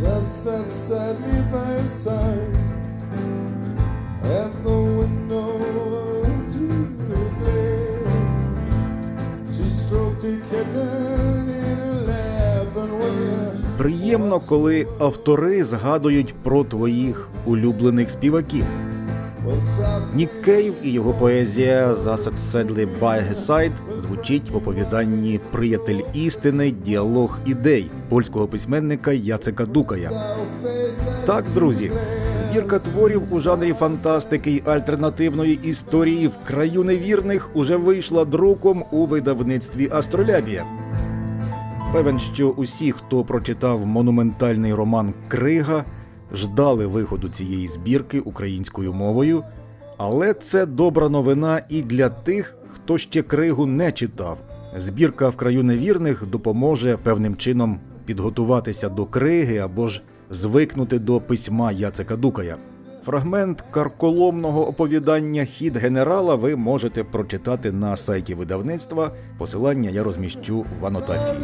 just sat sadly by his side at the window through the glass. She stroked a kitten in her lap and when Приємно, коли автори згадують про твоїх улюблених співаків. Нік і його поезія «Засад His Side» звучить в оповіданні Приятель істини, діалог ідей польського письменника Яцека Дукая. Так, друзі, збірка творів у жанрі фантастики й альтернативної історії в краю невірних уже вийшла друком у видавництві Астролябія. Певен, що усі, хто прочитав монументальний роман Крига, ждали виходу цієї збірки українською мовою, але це добра новина і для тих, хто ще кригу не читав. Збірка в краю невірних допоможе певним чином підготуватися до криги або ж звикнути до письма Яцека Дукая. Фрагмент карколомного оповідання Хід генерала ви можете прочитати на сайті видавництва. Посилання я розміщу в анотації.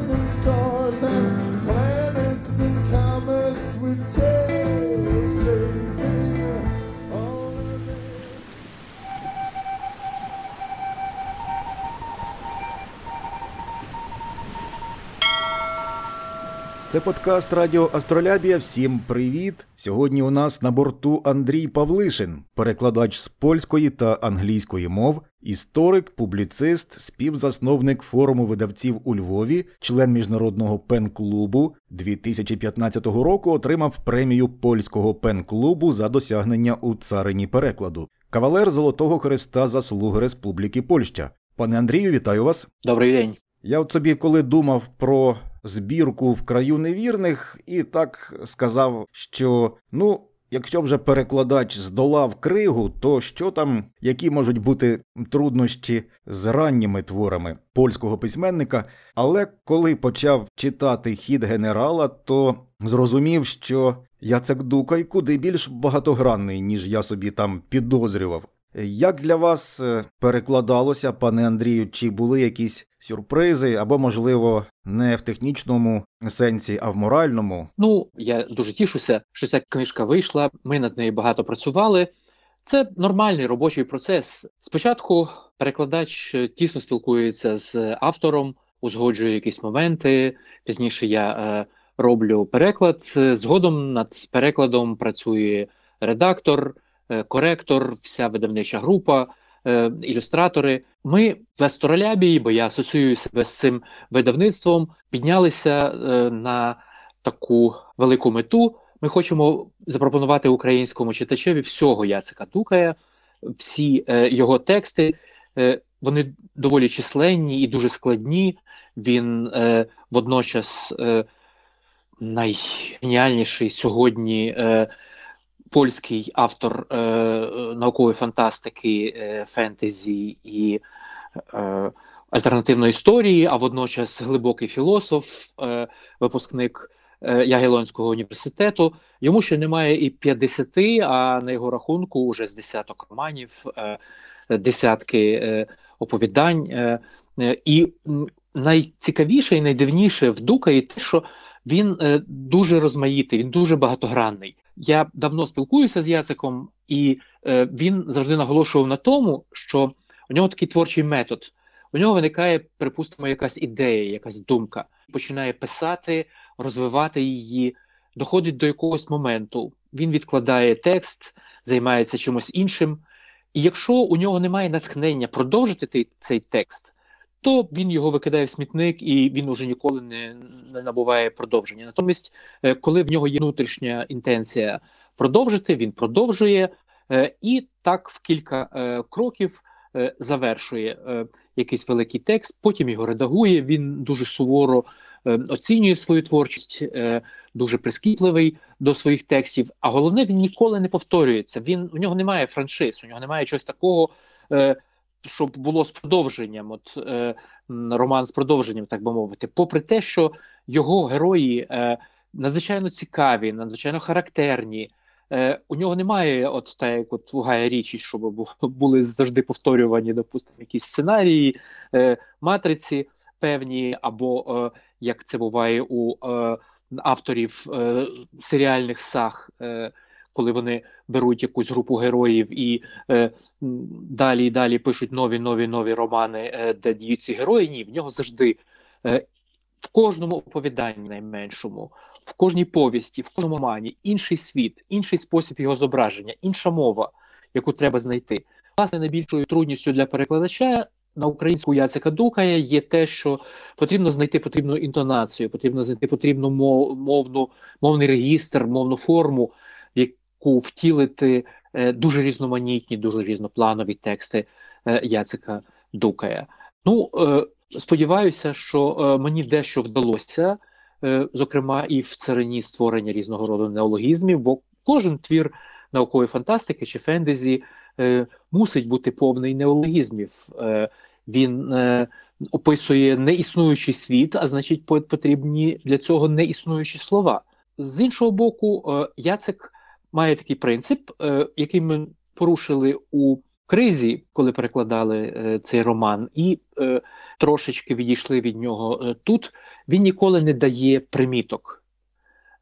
Це подкаст Радіо Астролябія. Всім привіт! Сьогодні у нас на борту Андрій Павлишин, перекладач з польської та англійської мов, історик, публіцист, співзасновник форуму видавців у Львові, член міжнародного пен-клубу. 2015 року отримав премію польського пен-клубу за досягнення у царині перекладу. Кавалер Золотого Хреста заслуги Республіки Польща. Пане Андрію, вітаю вас. Добрий день. Я от собі, коли думав про збірку в краю невірних, і так сказав, що ну, якщо вже перекладач здолав кригу, то що там, які можуть бути труднощі з ранніми творами польського письменника. Але коли почав читати хід генерала, то зрозумів, що Яцек Дукай куди більш багатогранний, ніж я собі там підозрював. Як для вас е, перекладалося, пане Андрію, чи були якісь сюрпризи, або, можливо, не в технічному сенсі, а в моральному? Ну, я дуже тішуся, що ця книжка вийшла. Ми над нею багато працювали. Це нормальний робочий процес. Спочатку перекладач е, тісно спілкується з автором, узгоджує якісь моменти. Пізніше я е, роблю переклад. Е, Згодом над перекладом працює редактор, коректор, вся видавнича група, е, ілюстратори. Ми в Астролябії, бо я асоціюю себе з цим видавництвом, піднялися е, на таку велику мету. Ми хочемо запропонувати українському читачеві всього Яцика Тукая, всі е, його тексти. Е, вони доволі численні і дуже складні. Він е, водночас е, найгеніальніший сьогодні е, польський автор е, наукової фантастики, е, фентезі і е, альтернативної історії, а водночас глибокий філософ, е, випускник е, Ягелонського університету. Йому ще немає і 50, а на його рахунку вже з десяток романів, е, десятки е, оповідань. Е, е, і найцікавіше і найдивніше в Дукаї те, що він е, дуже розмаїтий, він дуже багатогранний. Я давно спілкуюся з Яциком, і е, він завжди наголошував на тому, що у нього такий творчий метод. У нього виникає, припустимо, якась ідея, якась думка. Починає писати, розвивати її, доходить до якогось моменту. Він відкладає текст, займається чимось іншим. І якщо у нього немає натхнення продовжити цей текст, то він його викидає в смітник і він уже ніколи не, не набуває продовження. Натомість, е, коли в нього є внутрішня інтенція продовжити, він продовжує е, і так в кілька е, кроків завершує якийсь великий текст, потім його редагує. Він дуже суворо оцінює свою творчість, дуже прискіпливий до своїх текстів. А головне, він ніколи не повторюється. Він у нього немає франшиз, у нього немає чогось такого. Щоб було з продовженням, от е, роман з продовженням, так би мовити, попри те, що його герої е, надзвичайно цікаві, надзвичайно характерні. Е, у нього немає, от так як от у Річі, щоб були завжди повторювані, допустимо, якісь сценарії, е, матриці певні, або е, як це буває у е, авторів е, серіальних саг, е, коли вони беруть якусь групу героїв і е, далі і далі пишуть нові нові нові романи, е, де діють ці герої. Ні, в нього завжди е, в кожному оповіданні найменшому, в кожній повісті, в кожному романі інший світ, інший спосіб його зображення, інша мова, яку треба знайти. Власне, найбільшою трудністю для перекладача на українську Яцека Дукая є те, що потрібно знайти потрібну інтонацію, потрібно знайти потрібну мовну, мовний регістр, мовну форму, яку втілити е, дуже різноманітні, дуже різнопланові тексти е, Яцека Дукая. Ну, е, сподіваюся, що мені дещо вдалося, зокрема, і в царині створення різного роду неологізмів, бо кожен твір наукової фантастики чи фентезі мусить бути повний неологізмів. Він описує неіснуючий світ, а значить, потрібні для цього неіснуючі слова. З іншого боку, Яцек має такий принцип, е, який ми порушили у кризі, коли перекладали е, цей роман, і е, трошечки відійшли від нього тут. Він ніколи не дає приміток.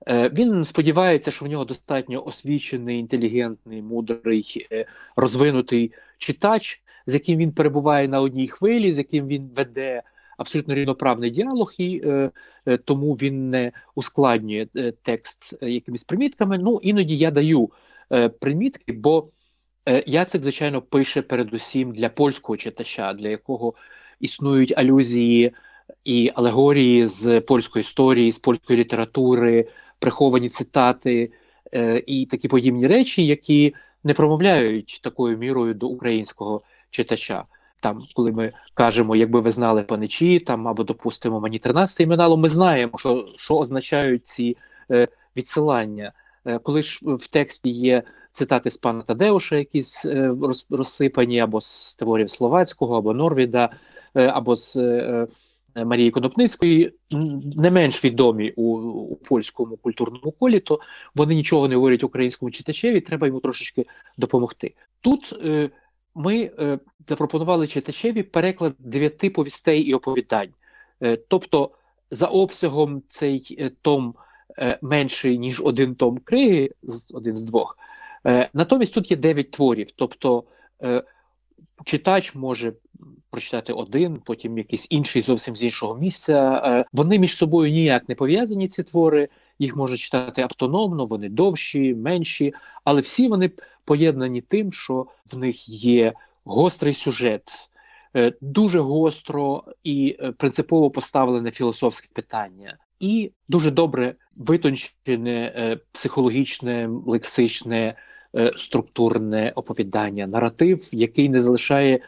Він сподівається, що в нього достатньо освічений, інтелігентний, мудрий, розвинутий читач, з яким він перебуває на одній хвилі, з яким він веде абсолютно рівноправний діалог, і е, е, тому він не ускладнює е, текст якимись примітками. Ну, іноді я даю примітки, бо Яцек, звичайно, пише передусім для польського читача, для якого існують алюзії і алегорії з польської історії, з польської літератури приховані цитати і такі подібні речі, які не промовляють такою мірою до українського читача. Там, коли ми кажемо, якби ви знали паничі, там або допустимо мені 13 іменало, ми знаємо, що що означають ці е, відсилання. Е, коли ж в тексті є цитати з пана Тадеуша, якісь е, роз, розсипані, або з творів Словацького, або Норвіда, е, або з е, Е, Марії Конопницької не менш відомі у, у польському культурному колі, то вони нічого не говорять українському читачеві, треба йому трошечки допомогти. Тут ми е, запропонували читачеві переклад дев'яти повістей і оповідань. Е, тобто, за обсягом цей е, том е, менший, ніж один том криги, один з двох. Е, натомість тут є дев'ять творів. тобто е, читач може прочитати один, потім якийсь інший зовсім з іншого місця. Е, вони між собою ніяк не пов'язані. Ці твори їх можна читати автономно, вони довші, менші, але всі вони поєднані тим, що в них є гострий сюжет. Е, дуже гостро і е, принципово поставлене філософське питання, і дуже добре витончене психологічне, лексичне, структурне оповідання, наратив, який не залишає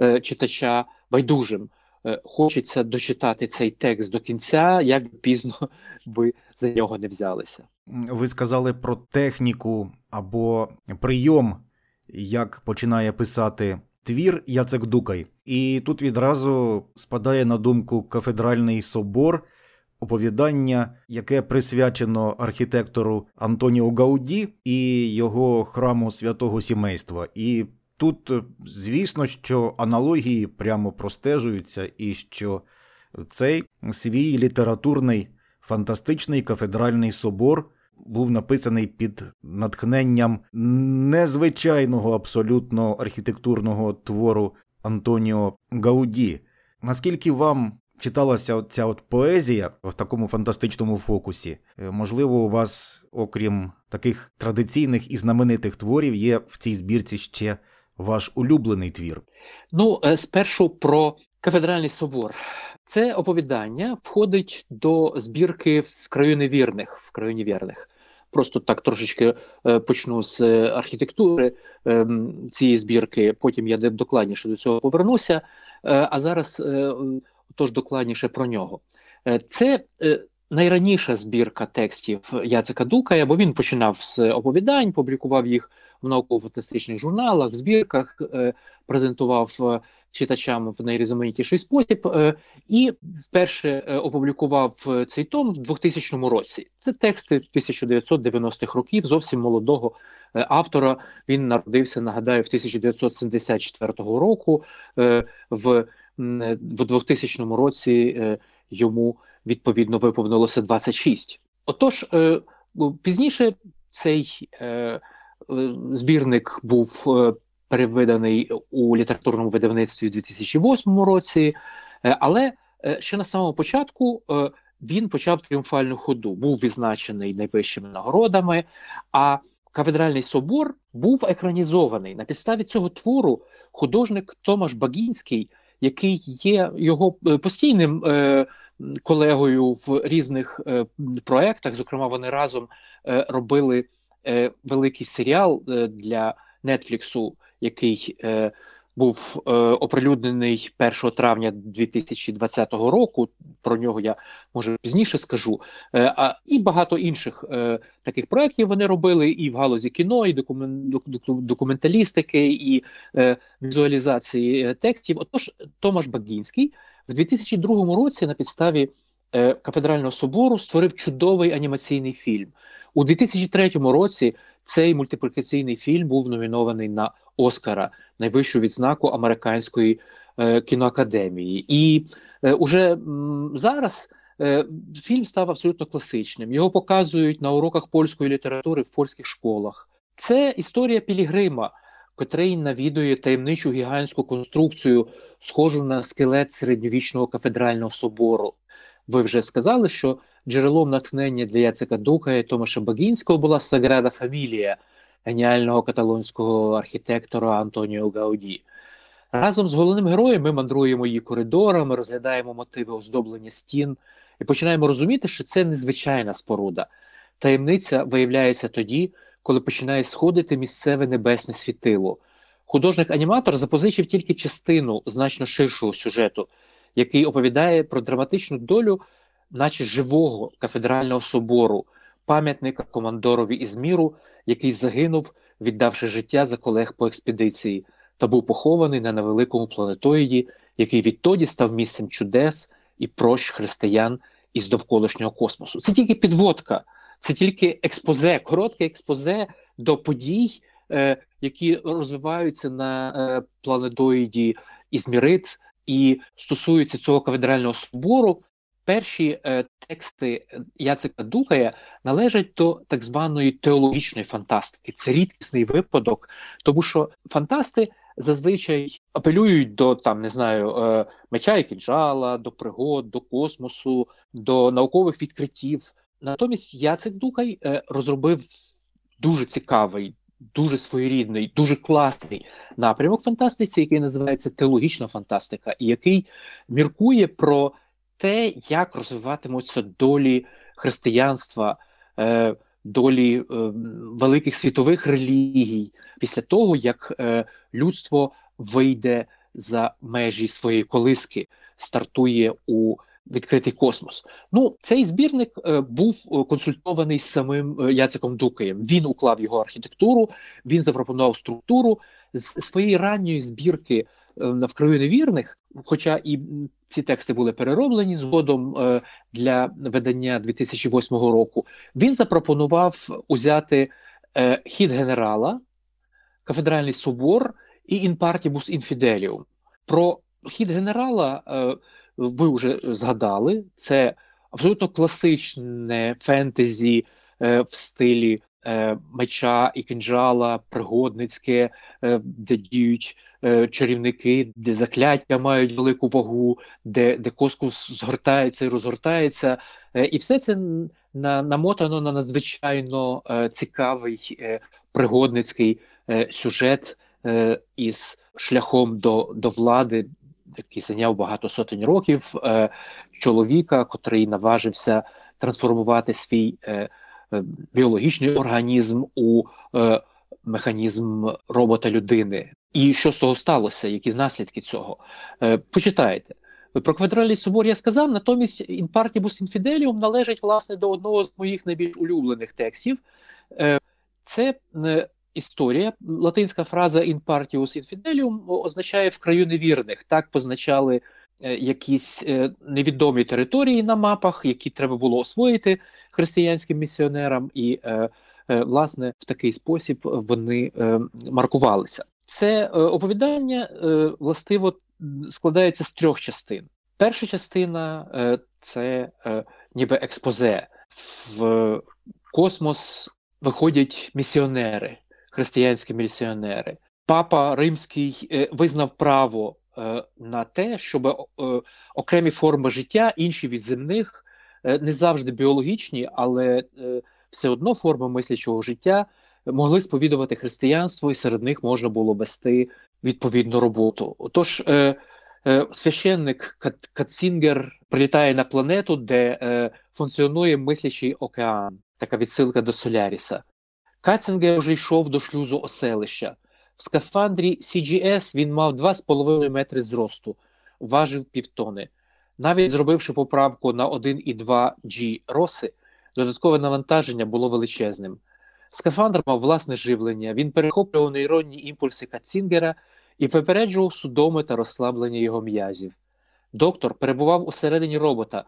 Е, читача байдужим. Е, хочеться дочитати цей текст до кінця, як пізно ви за нього не взялися. Ви сказали про техніку або прийом, як починає писати твір Яцек Дукай. І тут відразу спадає на думку кафедральний собор, оповідання, яке присвячено архітектору Антоніо Гауді і його храму святого сімейства. І Тут, е, звісно, що аналогії прямо простежуються, і що цей свій літературний фантастичний кафедральний собор був написаний під натхненням незвичайного абсолютно архітектурного твору Антоніо Гауді. Наскільки вам читалася ця от поезія в такому фантастичному фокусі? Е, можливо, у вас, окрім таких традиційних і знаменитих творів, є в цій збірці ще ваш улюблений твір? Ну, е, спершу про кафедральний собор. Це оповідання входить до збірки в краю невірних. В краю невірних. Просто так трошечки е, почну з архітектури е, цієї збірки, потім я докладніше до цього повернуся. Е, а зараз е, тож докладніше про нього. Е, це найраніша збірка текстів Яцека Дукая, бо він починав з оповідань, публікував їх в науково-фантастичних журналах, збірках, е, презентував е, читачам в найрізноманітніший спосіб, е, і вперше опублікував цей том в 2000 році. Це тексти 1990-х років, зовсім молодого автора. Він народився, нагадаю, в 1974 року. В в 2000 році йому відповідно виповнилося 26. Отож, пізніше цей збірник був е, перевиданий у літературному видавництві у 2008 році, е, але е, ще на самому початку він почав тріумфальну ходу, був відзначений найвищими нагородами. а Кафедральний собор був екранізований на підставі цього твору художник Томаш Багінський, який є його постійним колегою в різних е, проектах. Зокрема, вони разом е, робили е, великий серіал е, для Нетфліксу, який е, був е, оприлюднений 1 травня 2020 року. Про нього я може пізніше скажу. Е, а і багато інших е, таких проєктів вони робили і в галузі кіно, і докумен, документалістики, і е, візуалізації е, текстів. Отож, Томаш Багінський в 2002 році на підставі кафедрального собору створив чудовий анімаційний фільм у 2003 році. Цей мультиплікаційний фільм був номінований на Оскара, найвищу відзнаку американської е, кіноакадемії. І е, уже м, зараз е, фільм став абсолютно класичним. Його показують на уроках польської літератури в польських школах. Це історія Пілігрима, котрий навідує таємничу гігантську конструкцію, схожу на скелет середньовічного кафедрального собору. Ви вже сказали, що джерелом натхнення для Яцека Дука і Томаша Багінського була Саграда Фамілія геніального каталонського архітектора Антоніо Гауді. Разом з головним героєм ми мандруємо її коридорами, розглядаємо мотиви оздоблення стін і починаємо розуміти, що це незвичайна споруда. Таємниця виявляється тоді, коли починає сходити місцеве небесне світило. Художник-аніматор запозичив тільки частину значно ширшого сюжету, який оповідає про драматичну долю, наче живого кафедрального собору, пам'ятника командорові Ізміру, який загинув, віддавши життя за колег по експедиції, та був похований на невеликому планетоїді, який відтоді став місцем чудес і прощ християн із довколишнього космосу. Це тільки підводка, це тільки експозе, коротке експозе до подій, е, які розвиваються на е, планетоїді Ізмірит і стосуються цього кафедрального собору перші е, тексти Яцика Духая належать до так званої теологічної фантастики. Це рідкісний випадок, тому що фантасти зазвичай апелюють до там, не знаю, е, меча і кінжала, до пригод, до космосу, до наукових відкриттів. Натомість Яцик Духай е, розробив дуже цікавий. Дуже своєрідний, дуже класний напрямок фантастиці, який називається теологічна фантастика, і який міркує про те, як розвиватимуться долі християнства, е, долі е, великих світових релігій після того, як е, людство вийде за межі своєї колиски, стартує у відкритий космос. Ну, цей збірник е, був консультований з самим е, Яциком Дукаєм. Він уклав його архітектуру, він запропонував структуру з своєї ранньої збірки е, в краю невірних, хоча і ці тексти були перероблені згодом е, для видання 2008 року. Він запропонував узяти е, хід генерала, кафедральний собор і інпартібус інфіделіум. Про хід генерала е, ви вже згадали. Це абсолютно класичне фентезі в стилі меча і кинджала, пригодницьке, де діють Е, чарівники, де закляття мають велику вагу, де де космос згортається і розгортається. Е, і все це на, намотано на надзвичайно е, цікавий пригодницький сюжет із шляхом до, до влади. Який зайняв багато сотень років чоловіка, котрий наважився трансформувати свій біологічний організм у механізм робота людини. І що з того сталося? Які наслідки цього? Е, Почитайте. Про квадральний собор я сказав, натомість інпартібус інфіделіум належить власне до одного з моїх найбільш улюблених текстів. Е, Це е, історія, латинська фраза інпартіус інфіделіум означає в краю невірних. Так позначали е, якісь е, невідомі території на мапах, які треба було освоїти християнським місіонерам, і е, власне в такий спосіб вони маркувалися. Це оповідання властиво складається з трьох частин. Перша частина це ніби експозе, в космос виходять місіонери, християнські місіонери. Папа Римський е, визнав право е, на те, щоб е, окремі форми життя, інші від земних, не завжди біологічні, але все одно форми мислячого життя могли сповідувати християнство, і серед них можна було вести відповідну роботу. Отож, священник Катцінгер прилітає на планету, де функціонує мислячий океан, така відсилка до Соляріса. Катцінгер вже йшов до шлюзу оселища. В скафандрі CGS він мав 2,5 метри зросту, важив півтони. Навіть зробивши поправку на 1,2 G роси, додаткове навантаження було величезним. Скафандр мав власне живлення, він перехоплював нейронні імпульси Катцінгера і випереджував судоми та розслаблення його м'язів. Доктор перебував усередині робота,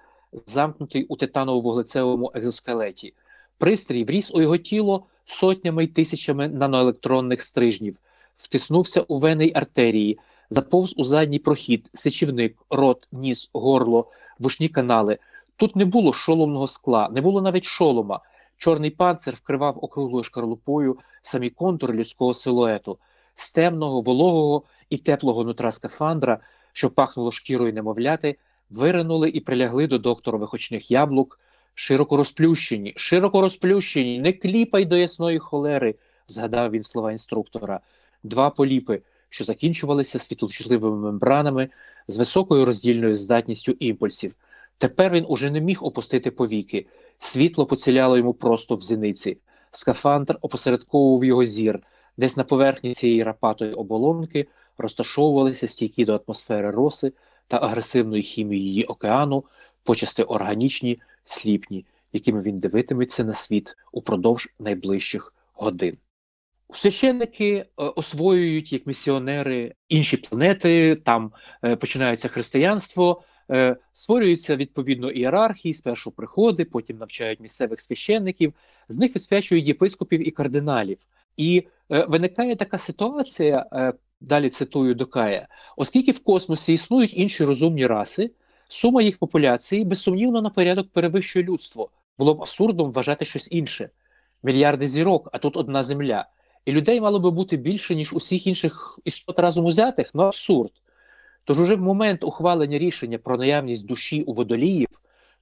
замкнутий у титаново-вуглецевому екзоскелеті. Пристрій вріс у його тіло сотнями й тисячами наноелектронних стрижнів втиснувся у вени й артерії, заповз у задній прохід, сечівник, рот, ніс, горло, вушні канали. Тут не було шоломного скла, не було навіть шолома. Чорний панцир вкривав округлою шкарлупою самі контури людського силуету, з темного, вологого і теплого нутра скафандра, що пахнуло шкірою немовляти, виринули і прилягли до докторових очних яблук, широко розплющені, широко розплющені, не кліпай до ясної холери, згадав він слова інструктора два поліпи, що закінчувалися світлочутливими мембранами з високою роздільною здатністю імпульсів. Тепер він уже не міг опустити повіки. Світло поціляло йому просто в зіниці. Скафандр опосередковував його зір, десь на поверхні цієї рапатої оболонки розташовувалися стійкі до атмосфери роси та агресивної хімії її океану, почасти органічні, сліпні, якими він дивитиметься на світ упродовж найближчих годин. Священники е, освоюють як місіонери інші планети, там е, починається християнство, е, створюються відповідно ієрархії, спершу приходи, потім навчають місцевих священників, з них відсвячують єпископів і кардиналів. І виникає така ситуація, далі цитую Докая, оскільки в космосі існують інші розумні раси, сума їх популяції безсумнівно на порядок перевищує людство. Було б абсурдом вважати щось інше. Мільярди зірок, а тут одна земля. І людей мало би бути більше, ніж усіх інших істот разом узятих, ну абсурд. Тож уже в момент ухвалення рішення про наявність душі у водоліїв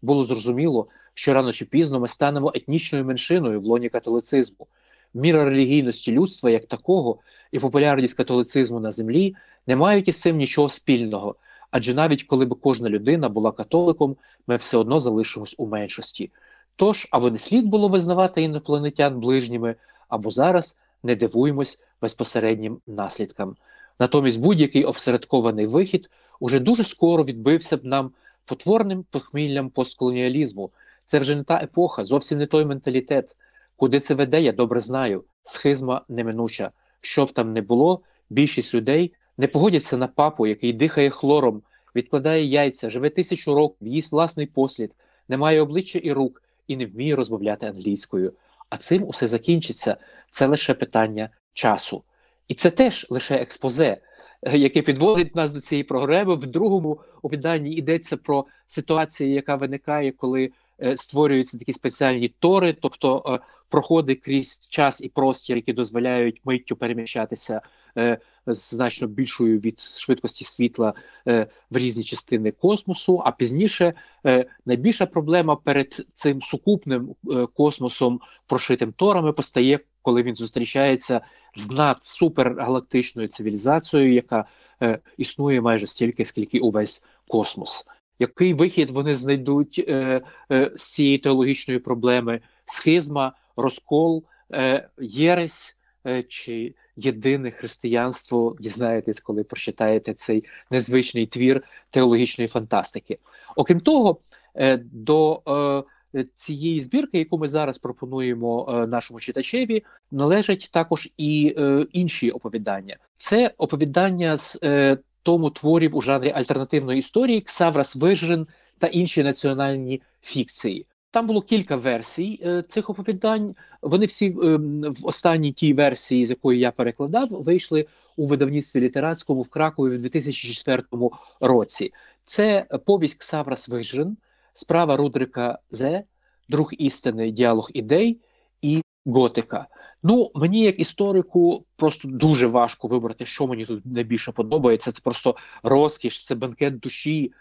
було зрозуміло, що рано чи пізно ми станемо етнічною меншиною в лоні католицизму. Міра релігійності людства як такого і популярність католицизму на землі не мають із цим нічого спільного, адже навіть коли б кожна людина була католиком, ми все одно залишимось у меншості. Тож або не слід було визнавати інопланетян ближніми, або зараз не дивуємось безпосереднім наслідкам. Натомість будь-який обсередкований вихід уже дуже скоро відбився б нам потворним похміллям постколоніалізму. Це вже не та епоха, зовсім не той менталітет. Куди це веде, я добре знаю. Схизма неминуча. Що б там не було, більшість людей не погодяться на папу, який дихає хлором, відкладає яйця, живе тисячу років, їсть власний послід, не має обличчя і рук і не вміє розмовляти англійською. А цим усе закінчиться це лише питання часу. І це теж лише експозе, е, яке підводить нас до цієї програми. В другому опитанні йдеться про ситуацію, яка виникає, коли е, створюються такі спеціальні тори, тобто е, проходи крізь час і простір, які дозволяють миттю переміщатися значно більшою від швидкості світла е, в різні частини космосу. А пізніше е, найбільша проблема перед цим сукупним е, космосом, прошитим торами, постає, коли він зустрічається з надсупергалактичною цивілізацією, яка е, існує майже стільки, скільки увесь космос. Який вихід вони знайдуть е, е, з цієї теологічної проблеми? Схизма, розкол, е, єресь е, чи єдине християнство, дізнаєтесь, коли прочитаєте цей незвичний твір теологічної фантастики. Окрім того, е, до е, цієї збірки, яку ми зараз пропонуємо е, нашому читачеві, належать також і е, інші оповідання. Це оповідання з е, тому творів у жанрі альтернативної історії Ксаврас Вижрин та інші національні фікції. Там було кілька версій е, цих оповідань. Вони всі е, в останній тій версії, з якої я перекладав, вийшли у видавництві літератському в Кракові в 2004 році. Це повість Ксаврас Вижрин, справа Рудрика Зе, друг істини, діалог ідей і готика. Ну, мені як історику просто дуже важко вибрати, що мені тут найбільше подобається. Це просто розкіш, це бенкет душі.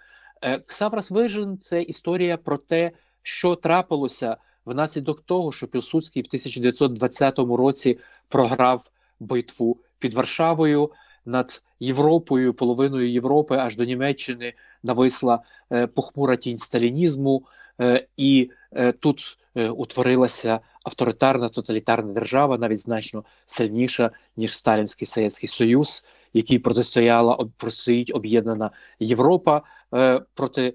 Е, Ксаврас Вижен це історія про те, що трапилося внаслідок того, що Пілсудський в 1920 році програв битву під Варшавою над Європою, половиною Європи, аж до Німеччини нависла е, похмура тінь сталінізму, е, і е, тут утворилася авторитарна тоталітарна держава, навіть значно сильніша ніж Сталінський Совєтський Союз, який протистояла протистоїть об'єднана Європа проти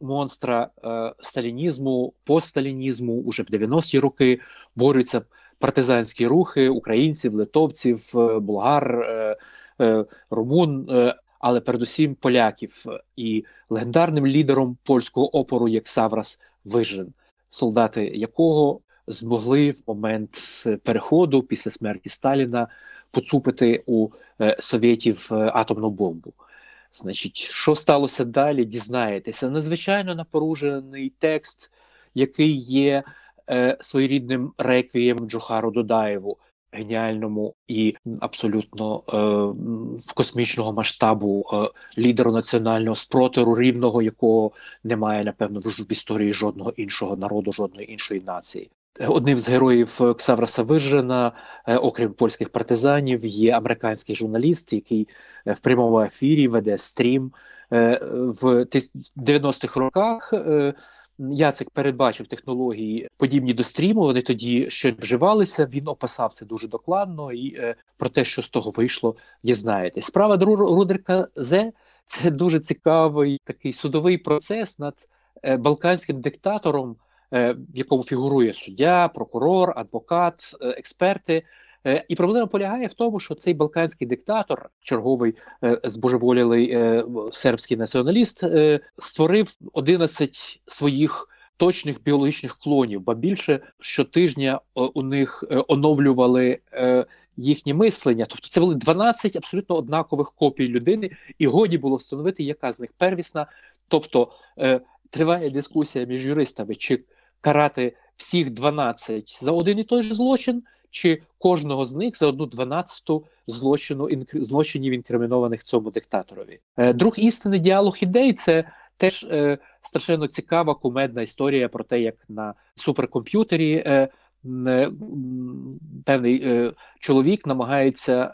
монстра е, сталінізму, постсталінізму уже в 90-ті роки борються партизанські рухи українців, литовців, е, болгар, е, е, румун, е, але передусім поляків. І легендарним лідером польського опору є Ксаврас Вижен, солдати якого змогли в момент переходу після смерті Сталіна поцупити у е, совєтів е, атомну бомбу. Значить, що сталося далі? Дізнаєтеся. Надзвичайно напоружений текст, який є е, своєрідним реквієм Джохару Додаєву, геніальному і абсолютно е, в космічного масштабу е, лідеру національного спротиву, рівного якого немає, напевно, в історії жодного іншого народу, жодної іншої нації. Одним з героїв Ксавраса Вижена, е, окрім польських партизанів, є американський журналіст, який е, в прямому ефірі веде стрім е, в 90-х роках. Яцик передбачив технології подібні до стріму. Вони тоді ще вживалися. Він описав це дуже докладно, і е, про те, що з того вийшло, дізнаєтесь. Справа Рудерка З це дуже цікавий такий судовий процес над е, балканським диктатором, е, в якому фігурує суддя, прокурор, адвокат, е, експерти. Е, і проблема полягає в тому, що цей балканський диктатор, черговий е, збожеволілий е, сербський націоналіст, створив 11 своїх точних біологічних клонів, ба більше щотижня у них оновлювали їхнє мислення. Тобто це були 12 абсолютно однакових копій людини, і годі було встановити, яка з них первісна. Тобто триває дискусія між юристами, чи карати всіх 12 за один і той же злочин чи кожного з них за одну дванадцяту злочину злочинів інкримінованих цьому диктаторові. Е, друг істини діалог ідей це теж е, страшенно цікава кумедна історія про те, як на суперкомп'ютері е, е, певний е, чоловік намагається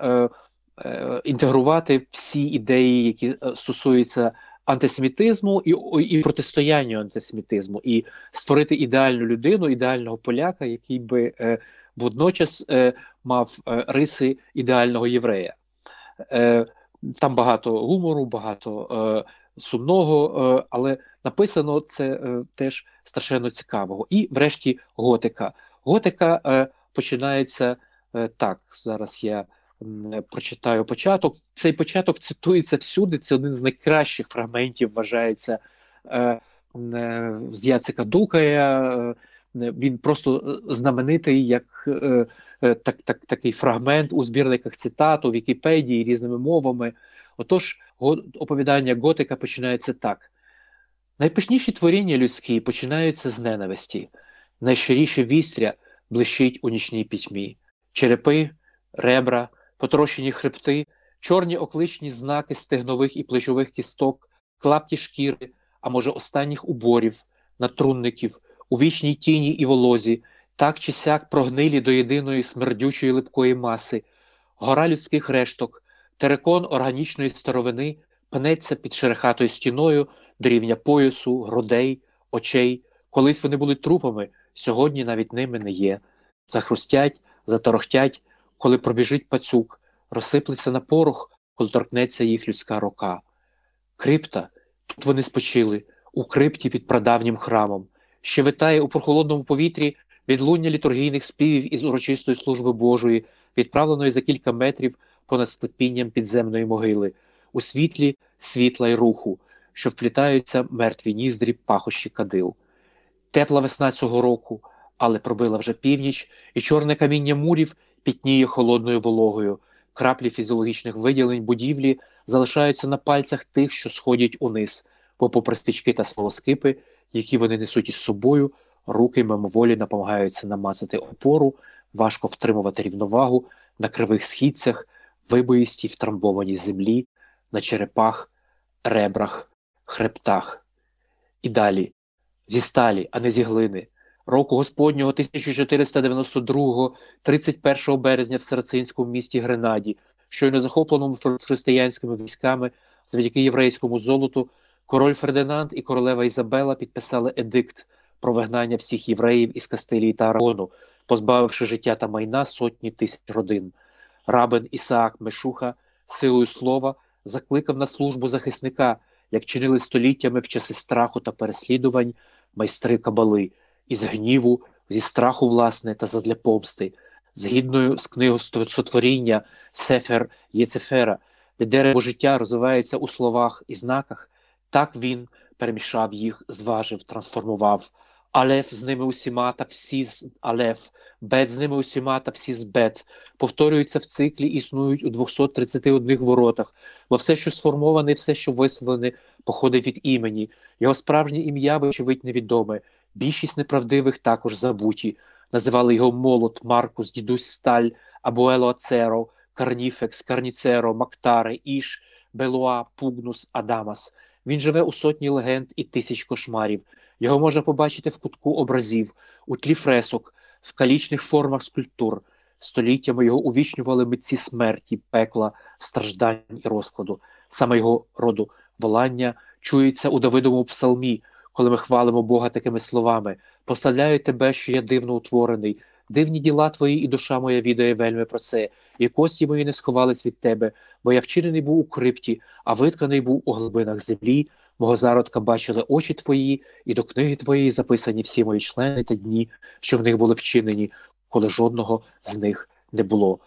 е, інтегрувати всі ідеї, які стосуються. Антисемітизму і і протистоянню антисемітизму, і створити ідеальну людину, ідеального поляка, який би е, водночас е, мав е, риси ідеального єврея. Е, Там багато гумору, багато е, сумного, е, але написано це е, теж страшенно цікавого. І, врешті, готика. Готика починається так. Зараз я. Прочитаю початок. Цей початок цитується всюди. Це один з найкращих фрагментів, вважається е, е, з Яцика Дукая, е, він просто е, знаменитий як е, е, так, так, такий фрагмент у збірниках цитат у Вікіпедії різними мовами. Отож, оповідання Готика починається так: найпишніші творіння людські починаються з ненависті, найщиріше вістря блищить у нічній пітьмі, черепи, ребра, потрощені хребти, чорні окличні знаки стегнових і плечових кісток, клапті шкіри, а може, останніх уборів, натрунників у вічній тіні і волозі, так чи сяк прогнилі до єдиної смердючої липкої маси, гора людських решток, терекон органічної старовини пнеться під шерехатою стіною до рівня поясу, грудей, очей. Колись вони були трупами, сьогодні навіть ними не є. Захрустять, заторохтять, коли пробіжить пацюк, розсиплеться на порох, коли торкнеться їх людська рука. Крипта, тут вони спочили, у крипті під прадавнім храмом що витає у прохолодному повітрі відлуння літургійних співів із урочистої служби Божої, відправленої за кілька метрів понад склепінням підземної могили, у світлі світла й руху, що вплітаються мертві ніздрі пахощі кадил. Тепла весна цього року, але пробила вже північ, і чорне каміння мурів пітніє холодною вологою. Краплі фізіологічних виділень будівлі залишаються на пальцях тих, що сходять униз, попри стички та смолоскипи які вони несуть із собою, руки мимоволі намагаються намацати опору, важко втримувати рівновагу на кривих східцях, вибоїстій втрамбованій землі, на черепах, ребрах, хребтах. І далі зі сталі, а не зі глини. Року Господнього 1492, 31 березня в Сарацинському місті Гренаді, щойно захопленому християнськими військами завдяки єврейському золоту, король Фердинанд і королева Ізабела підписали едикт про вигнання всіх євреїв із Кастилії та Арагону, позбавивши життя та майна сотні тисяч родин. Рабин Ісаак Мешуха силою слова закликав на службу захисника, як чинили століттями в часи страху та переслідувань майстри кабали, із гніву, зі страху, власне, та задля помсти, згідною з книгою сотворіння Сефер Єцефера, де дерево життя розвивається у словах і знаках, так він перемішав їх, зважив, трансформував. Алеф з ними усіма та всі з Алеф, бет з ними усіма та всі з бет, повторюються в циклі, існують у 231 воротах, бо все, що сформоване, все, що висловлене, походить від імені. Його справжнє ім'я, вочевидь, невідоме. Більшість неправдивих також забуті. Називали його Молот, Маркус, Дідусь Сталь, Абуело Ацеро, Карніфекс, Карніцеро, Мактаре, Іш, Белуа, Пугнус, Адамас. Він живе у сотні легенд і тисяч кошмарів. Його можна побачити в кутку образів, у тлі фресок, в калічних формах скульптур. Століттями його увічнювали митці смерті, пекла, страждань і розкладу. Саме його роду волання чується у Давидовому псалмі, коли ми хвалимо Бога такими словами: Поставляю тебе, що я дивно утворений, дивні діла твої, і душа моя відає вельми про це, і кості мої не сховались від тебе, бо я вчинений був у крипті, а витканий був у глибинах землі. Мого зародка бачили очі твої, і до книги твоєї записані всі мої члени та дні, що в них були вчинені, коли жодного з них не було.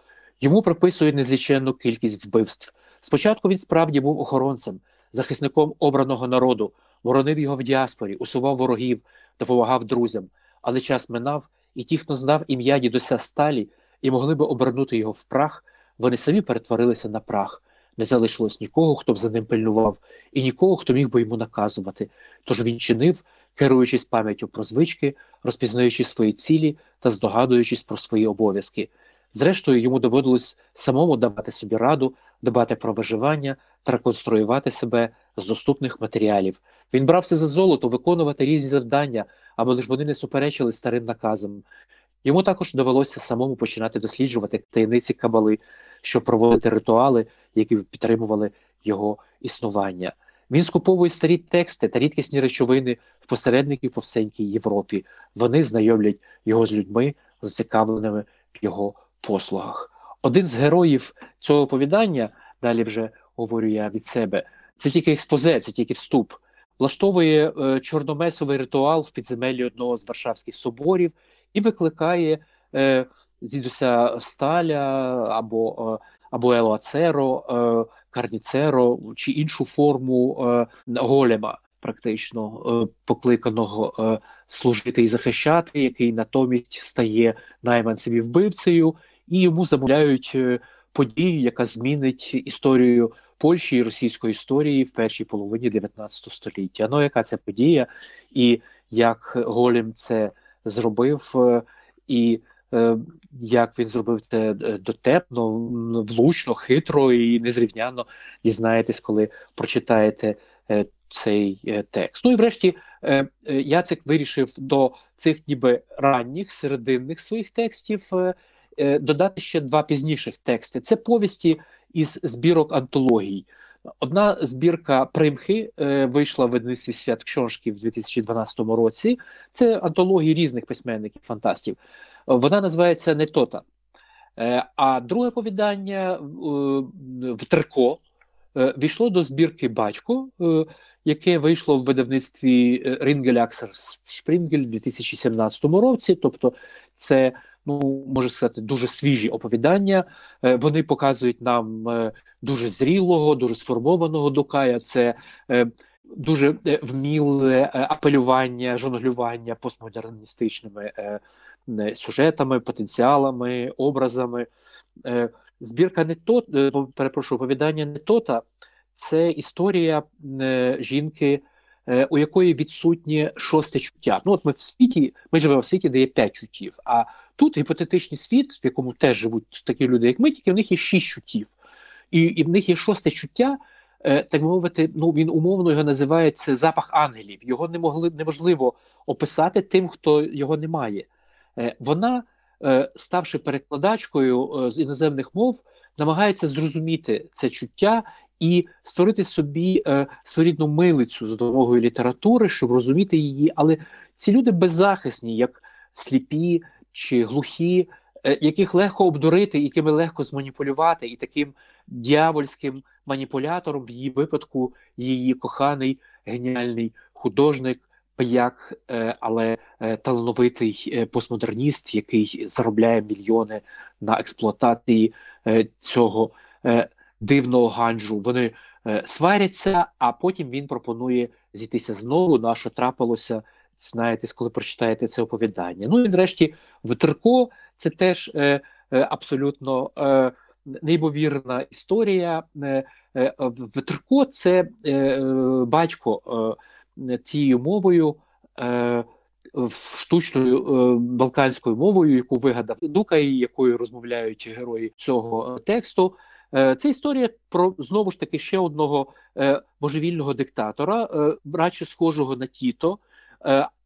Йому приписують незліченну кількість вбивств. Спочатку він справді був охоронцем, захисником обраного народу, воронив його в діаспорі, усував ворогів, допомагав друзям. Але час минав, і ті, хто знав ім'я дідуся Сталі і могли би обернути його в прах, вони самі перетворилися на прах. Не залишилось нікого, хто б за ним пильнував, і нікого, хто міг би йому наказувати. Тож він чинив, керуючись пам'яттю про звички, розпізнаючи свої цілі та здогадуючись про свої обов'язки. Зрештою, йому доводилось самому давати собі раду, дбати про виживання та реконструювати себе з доступних матеріалів. Він брався за золото виконувати різні завдання, аби лише вони не суперечили старим наказам. Йому також довелося самому починати досліджувати таємниці кабали, щоб проводити ритуали, які підтримували його існування. Він скуповує старі тексти та рідкісні речовини в посередників по всенькій Європі. Вони знайомлять його з людьми, зацікавленими в його послугах. Один з героїв цього оповідання, далі вже говорю я від себе, це тільки експозе, це тільки вступ. Влаштовує е, чорномесовий ритуал в підземеллі одного з Варшавських соборів і викликає е, дідуся Сталя або е, або Елоацеро, е, Карніцеро чи іншу форму е, голема, практично е, покликаного е, служити і захищати, який натомість стає найманцем і вбивцею, і йому замовляють е, подію, яка змінить історію Польщі і російської історії в першій половині 19 століття. Ну, яка це подія, і як Голем це зробив, е, і е, як він зробив це дотепно, влучно, хитро і незрівняно дізнаєтесь, коли прочитаєте цей текст. Ну і врешті Яцек вирішив до цих ніби ранніх серединних своїх текстів Е, додати ще два пізніших тексти. Це повісті із збірок антологій. Одна збірка примхи е, вийшла в видавництві свят Кшоншки в 2012 році. Це антології різних письменників, фантастів. Вона називається Нетота. Е, а друге повідання в Терко війшло до збірки Батько, яке вийшло в видавництві Рінгеляксер Шпрінгель в 2017 році. Тобто, це ну можу сказати, дуже свіжі оповідання. Е, вони показують нам е, дуже зрілого, дуже сформованого Дукая. Це е, дуже вміле апелювання, жонглювання постмодерністичними сюжетами, потенціалами, образами. Збірка не то, перепрошую, оповідання не тота. Це історія жінки у якої відсутнє шосте чуття. Ну от ми в світі, ми живемо в світі, де є п'ять чуттів. А тут гіпотетичний світ, в якому теж живуть такі люди, як ми, тільки в них є шість чуттів, і і в них є шосте чуття. Е, так мовити, ну він умовно його називається запах ангелів. Його не могли неможливо описати тим, хто його не має. Е, вона, е, ставши перекладачкою з іноземних мов, намагається зрозуміти це чуття і створити собі своєрідну милицю з допомогою літератури, щоб розуміти її. Але ці люди беззахисні, як сліпі чи глухі, яких легко обдурити, якими легко зманіпулювати, і таким дьявольським маніпулятором в її випадку її коханий геніальний художник, пияк, е, але е, талановитий е, постмодерніст, який заробляє мільйони на експлуатації цього дивного ганджу. Вони сваряться, а потім він пропонує зійтися знову. На що трапилося, знаєте, коли прочитаєте це оповідання. Ну і врешті в Терко це теж абсолютно неймовірна історія. Е, е, Ветерко це е, батько цією мовою. Штучною балканською мовою, яку вигадав Дука, і якою розмовляють герої цього тексту, це історія про знову ж таки ще одного божевільного диктатора, радше схожого на Тіто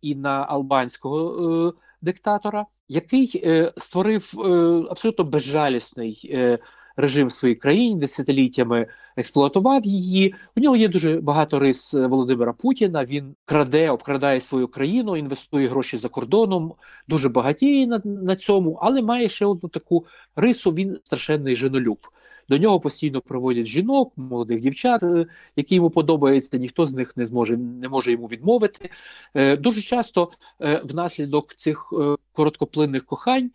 і на албанського диктатора, який е, створив е, абсолютно безжалісний е, режим в своїй країні, десятиліттями експлуатував її. У нього є дуже багато рис Володимира Путіна. Він краде, обкрадає свою країну, інвестує гроші за кордоном, дуже багатіє на, на цьому, але має ще одну таку рису. Він страшенний женолюб. До нього постійно проводять жінок, молодих дівчат, е, які йому подобаються, ніхто з них не зможе не може йому відмовити. Е, дуже часто е, внаслідок цих короткоплинних кохань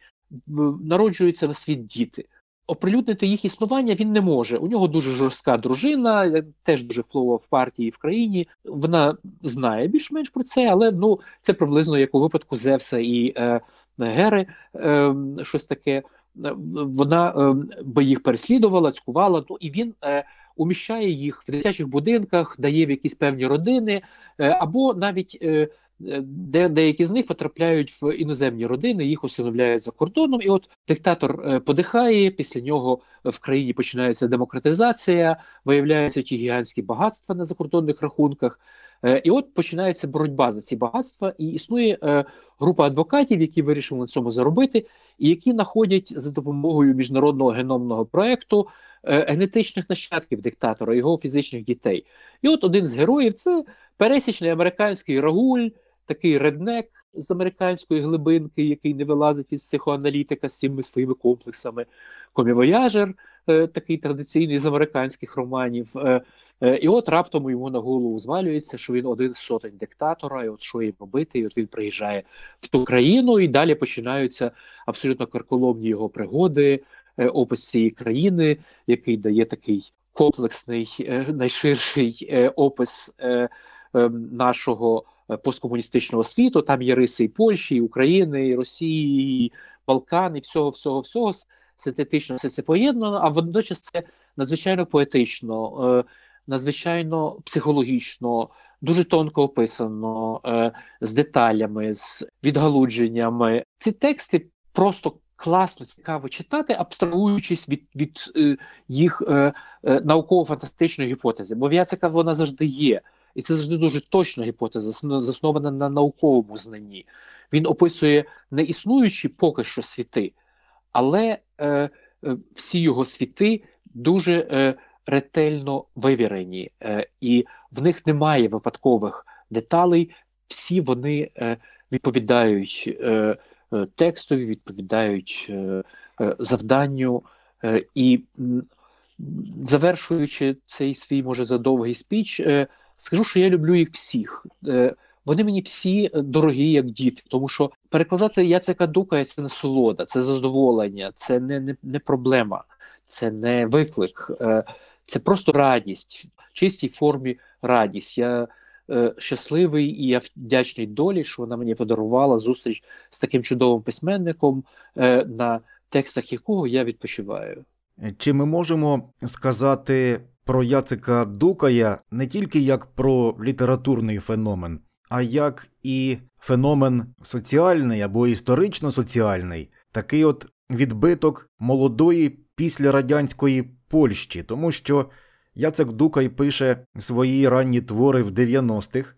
народжуються на світ діти. Оприлюднити їх існування він не може. У нього дуже жорстка дружина, теж дуже впливова в партії в країні. Вона знає більш-менш про це, але ну це приблизно як у випадку Зевса і е, Гери, е, щось таке. Е, вона е, би їх переслідувала, цькувала. Ну і він е, уміщає їх в дитячих будинках, дає в якісь певні родини, або навіть де деякі з них потрапляють в іноземні родини, їх усиновляють за кордоном. І от диктатор подихає. Після нього в країні починається демократизація, виявляються ті гігантські багатства на закордонних рахунках. І от починається боротьба за ці багатства, і існує група адвокатів, які вирішили на цьому заробити, і які знаходять за допомогою міжнародного геномного проекту е, генетичних нащадків диктатора, його фізичних дітей. І от один з героїв це пересічний американський рагуль, такий реднек з американської глибинки, який не вилазить із психоаналітика з цими своїми комплексами, комівояжер, е, такий традиційний з американських романів. Е, Е, і от раптом йому на голову звалюється, що він один з сотень диктатора, і от що їм робити, і от він приїжджає в ту країну, і далі починаються абсолютно карколомні його пригоди, е, опис цієї країни, який дає такий комплексний, е, найширший опис нашого посткомуністичного світу. Там є риси і Польщі, і України, і Росії, і Балкан, і всього, всього, всього синтетично все це поєднано, а водночас це надзвичайно поетично надзвичайно психологічно, дуже тонко описано, е, з деталями, з відгалудженнями. Ці тексти просто класно цікаво читати, абстрагуючись від від е, їх е, е, науково-фантастичної гіпотези. Бо В'яцика вона завжди є. І це завжди дуже точна гіпотеза, заснована на науковому знанні. Він описує не існуючі поки що світи, але е, е, всі його світи дуже е, ретельно вивірені, е, і в них немає випадкових деталей. Всі вони е, відповідають е, текстові, відповідають завданню. І завершуючи цей свій, може, задовгий спіч, скажу, що я люблю їх всіх. Вони мені всі дорогі, як діти, тому що перекладати Яцека Дука це не солода, це задоволення, це не не, не проблема, це не виклик. Це просто радість, в чистій формі радість. Я е, щасливий і я вдячний долі, що вона мені подарувала зустріч з таким чудовим письменником, е, на текстах якого я відпочиваю. Чи ми можемо сказати про Яцика Дукая не тільки як про літературний феномен, а як і феномен соціальний або історично-соціальний, такий от відбиток молодої післярадянської Польщі, тому що Яцек Дукай пише свої ранні твори в 90-х,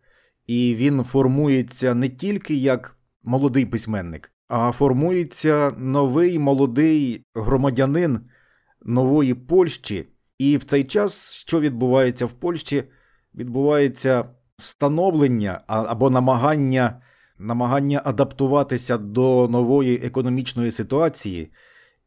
і він формується не тільки як молодий письменник, а формується новий молодий громадянин нової Польщі. І в цей час, що відбувається в Польщі, відбувається становлення або намагання намагання адаптуватися до нової економічної ситуації.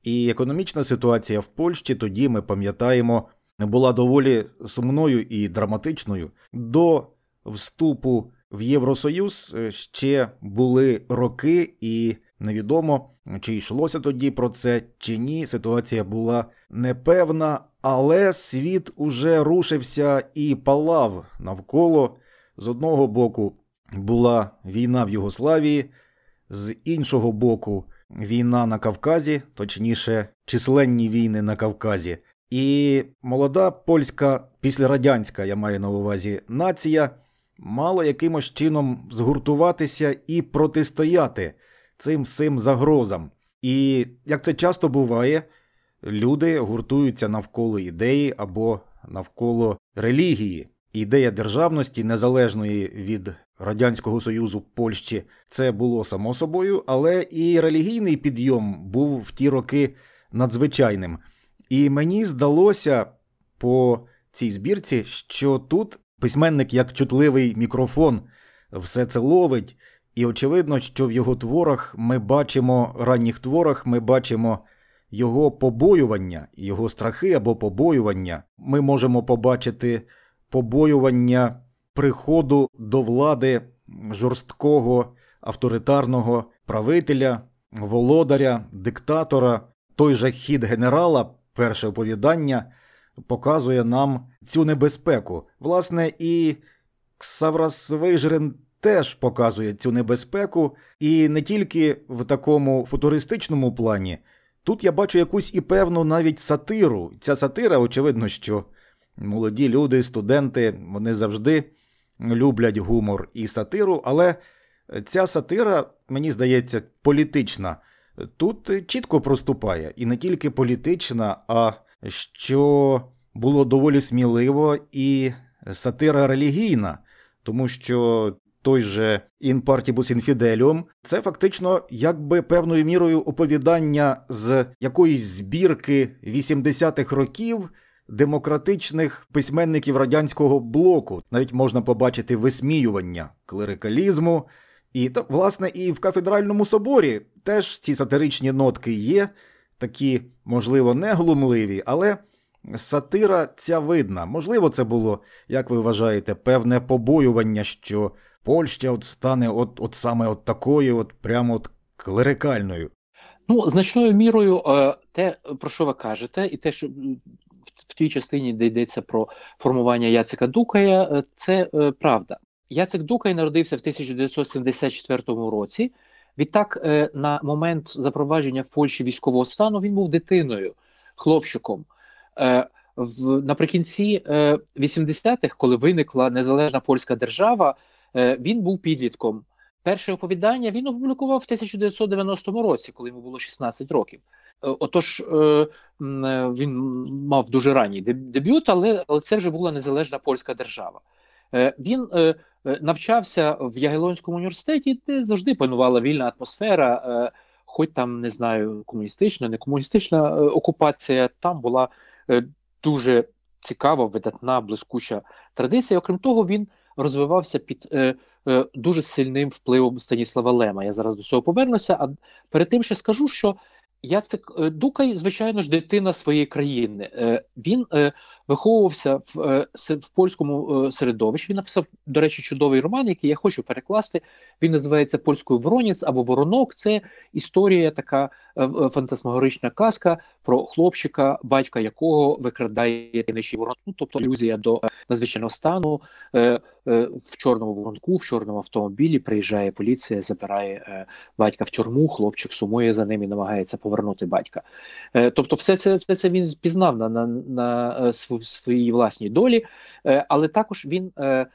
І економічна ситуація в Польщі тоді ми пам'ятаємо була доволі сумною і драматичною. До вступу в Євросоюз е, ще були роки, і невідомо, чи йшлося тоді про це, чи ні. Ситуація була непевна, але світ уже рушився і палав навколо. З одного боку була війна в Югославії, з іншого боку, війна на Кавказі, точніше, численні війни на Кавказі. І молода польська післярадянська, я маю на увазі, нація мала якимось чином згуртуватися і протистояти цим всім загрозам. І як це часто буває, люди гуртуються навколо ідеї або навколо релігії. Ідея державності, незалежної від Радянського Союзу Польщі, це було само собою, але і релігійний підйом був в ті роки надзвичайним. І мені здалося по цій збірці, що тут письменник як чутливий мікрофон все це ловить, і очевидно, що в його творах ми бачимо ранніх творах, ми бачимо його побоювання, його страхи або побоювання. Ми можемо побачити побоювання приходу до влади жорсткого авторитарного правителя, володаря, диктатора. Той же хід генерала перше оповідання показує нам цю небезпеку. Власне, і Ксаврас Вейжрен теж показує цю небезпеку, і не тільки в такому футуристичному плані. Тут я бачу якусь і певну навіть сатиру. Ця сатира, очевидно, що молоді люди, студенти, вони завжди люблять гумор і сатиру, але ця сатира, мені здається, політична тут чітко проступає і не тільки політична, а що було доволі сміливо і сатира релігійна, тому що той же «In partibus infidelium» – це фактично якби певною мірою оповідання з якоїсь збірки 80-х років. Демократичних письменників радянського блоку навіть можна побачити висміювання клерикалізму, і власне і в кафедральному соборі теж ці сатиричні нотки є, такі, можливо, не глумливі, але сатира ця видна. Можливо, це було, як ви вважаєте, певне побоювання, що Польща от стане от от саме от такою, от прямо от клерикальною. Ну, значною мірою, е, те, про що ви кажете, і те, що тій частині, де йдеться про формування Яцика Дукая, е, це е, правда. Яцек Дукай народився в 1974 році. Відтак, е, на момент запровадження в Польщі військового стану він був дитиною, хлопчиком. Е, в наприкінці 80-х, е, коли виникла незалежна польська держава, він був підлітком. Перше оповідання він опублікував в 1990 році, коли йому було 16 років. Отож, він мав дуже ранній дебют, але це вже була незалежна польська держава. Він Е, навчався в Ягелонському університеті, де завжди панувала вільна атмосфера, е, хоч там не знаю, комуністична, не комуністична е, окупація, там була дуже цікава, видатна, блискуча традиція. Окрім того, він розвивався під дуже сильним впливом Станіслава Лема. Я зараз до цього повернуся. А перед тим ще скажу, що Яцек е, Дукай, звичайно ж, дитина своєї країни. Е, він е, виховувався в в польському середовищі. Він написав, до речі, чудовий роман, який я хочу перекласти. Він називається Польською Воронець або Воронок. Це історія, така фантасмагорична казка про хлопчика, батька якого викрадає таємничий воронку, ну, тобто алюзія до е, надзвичайного стану е, е, в чорному воронку, в чорному автомобілі приїжджає поліція, забирає е, батька в тюрму. Хлопчик сумує за ним і намагається повернути батька. Е, тобто, все це все це він пізнав на на, на е, своїй власній долі, е, але також він е,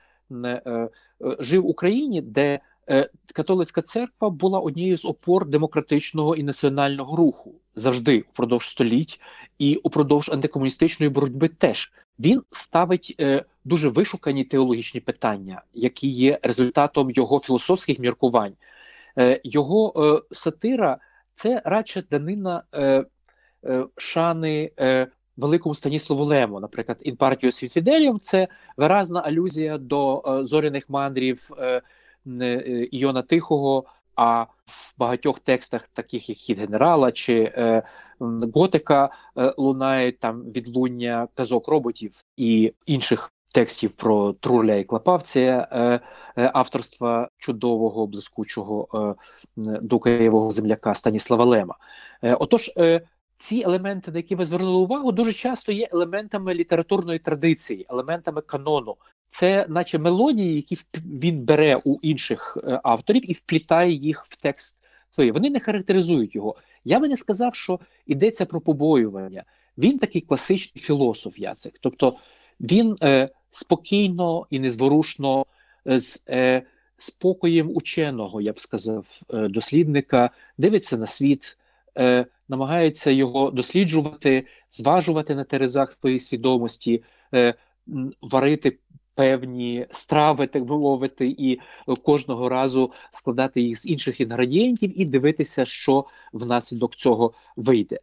е, жив в Україні, де католицька церква була однією з опор демократичного і національного руху завжди упродовж століть і упродовж антикомуністичної боротьби теж він ставить е, дуже вишукані теологічні питання, які є результатом його філософських міркувань. Е, Його е, сатира це радше данина е, е, шани. Е, Великому Станіславу Лему, наприклад, «Інпартіо Фіделіум» – це виразна алюзія до е, зоряних мандрів е, Е, Іона Тихого, а в багатьох текстах, таких як хід генерала чи е, готика, е, лунають там відлуння казок роботів і інших текстів про Труля і Клапавція, е, е, авторства чудового блискучого е, Дукаєвого земляка Станіслава Лема. Е, отож, е, ці елементи, на які ви звернули увагу, дуже часто є елементами літературної традиції, елементами канону це, наче мелодії, які він бере у інших е, авторів і вплітає їх в текст свої. Вони не характеризують його. Я би не сказав, що йдеться про побоювання. Він такий класичний філософ, Яцек. Тобто він е, спокійно і незворушно е, з е, спокоєм ученого, я б сказав, е, дослідника, дивиться на світ, е, намагається його досліджувати, зважувати на терезах своєї свідомості, варити певні страви, так би мовити, і кожного разу складати їх з інших інгредієнтів і дивитися, що внаслідок цього вийде.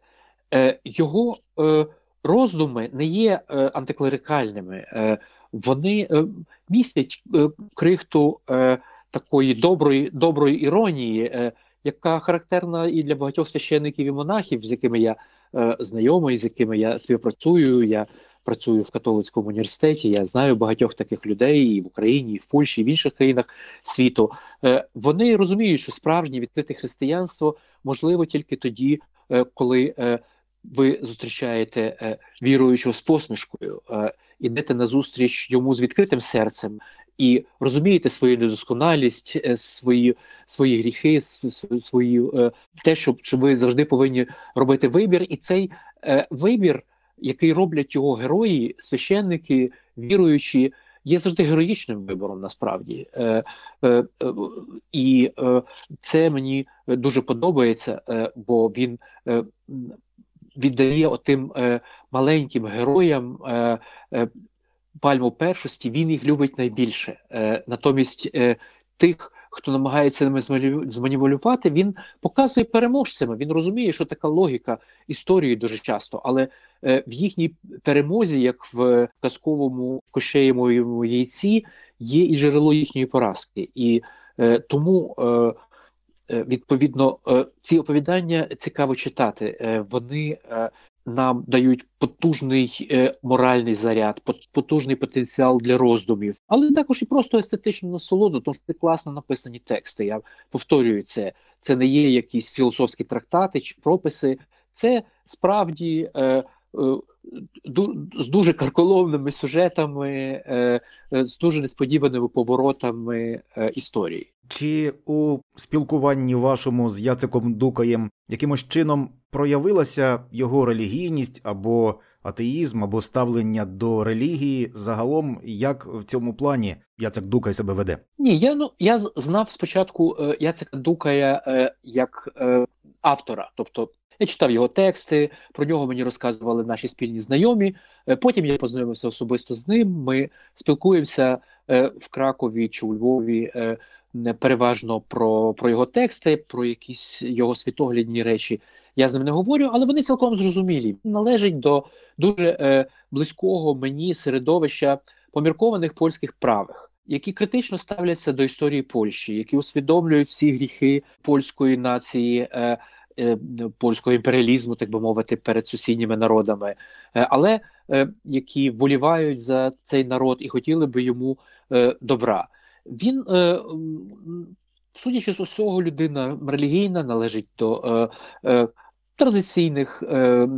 Е, Його е, роздуми не є е, антиклерикальними, е, вони е, містять е, крихту е, такої доброї доброї іронії, е, яка характерна і для багатьох священників і монахів, з якими я е, знайомий, з якими я співпрацюю. Я працюю в католицькому університеті. Я знаю багатьох таких людей і в Україні, і в Польщі, і в інших країнах світу. Е, вони розуміють, що справжнє відкрите християнство можливо тільки тоді, е, коли е, ви зустрічаєте віруючого з посмішкою, ідете на зустріч йому з відкритим серцем. І розумієте свою недосконалість, свої свої гріхи, свої те, що, що ви завжди повинні робити вибір, і цей вибір який роблять його герої, священники, віруючі, є завжди героїчним вибором насправді. Е, е, е, І е, це мені дуже подобається, е, бо він е, віддає отим е, маленьким героям. Е, е, Пальму першості він їх любить найбільше. Е, Натомість е, тих, хто намагається ними зманіпулювати, він показує переможцями. Він розуміє, що така логіка історії дуже часто, але Е, в їхній перемозі, як в казковому кошеємовому яйці, є і джерело їхньої поразки. І е, тому, е, відповідно, е, ці оповідання цікаво читати. Е, вони нам дають потужний моральний заряд, потужний потенціал для роздумів, але також і просто естетичну насолоду, тому що це класно написані тексти. Я повторюю це. Це не є якісь філософські трактати чи прописи, це справді. Е, з дуже карколовними сюжетами, е, е, з дуже несподіваними поворотами історії. Чи у спілкуванні вашому з Яциком Дукаєм якимось чином проявилася його релігійність або атеїзм, або ставлення до релігії загалом, як в цьому плані Яцек Дукай себе веде? Ні, я ну я знав спочатку Яцека Дукая як автора, тобто я читав його тексти, про нього мені розказували наші спільні знайомі. Е, потім я познайомився особисто з ним. Ми спілкуємося е, в Кракові чи у Львові е, переважно про, про його тексти, про якісь його світоглядні речі. Я з ним не говорю, але вони цілком зрозумілі. Належить до дуже близького мені середовища поміркованих польських правих. Які критично ставляться до історії Польщі, які усвідомлюють всі гріхи польської нації, польського імперіалізму, так би мовити, перед сусідніми народами, е, але е, які вболівають за цей народ і хотіли би йому добра. Він, судячи з усього, людина релігійна належить до традиційних е,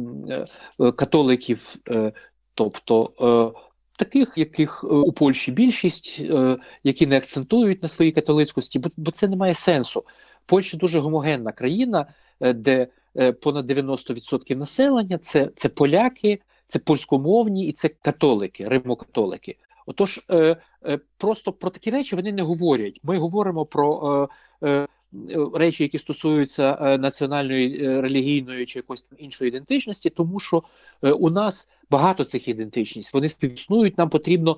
е, католиків, е, тобто е, таких, яких у Польщі більшість, е, які не акцентують на своїй католицькості, бо це не має сенсу. Польща дуже гомогенна країна, е, де е, понад 90% населення це, це поляки, це польськомовні і це католики, римокатолики. Отож, е, просто про такі речі вони не говорять. Ми говоримо про речі, які стосуються національної релігійної чи якоїсь іншої ідентичності, тому що у нас багато цих ідентичностей, вони співіснують. Нам потрібно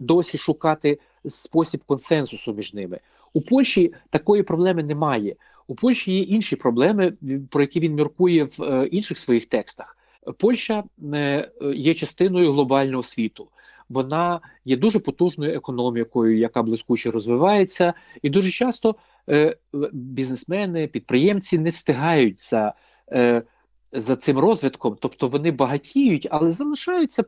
досі шукати спосіб консенсусу між ними. У Польщі такої проблеми немає. У Польщі є інші проблеми, про які він міркує в е, інших своїх текстах. Польща е, є частиною глобального світу. Вона є дуже потужною економікою, яка блискуче розвивається, і дуже часто е, бізнесмени, підприємці не встигають за, за цим розвитком, тобто вони багатіють, але залишаються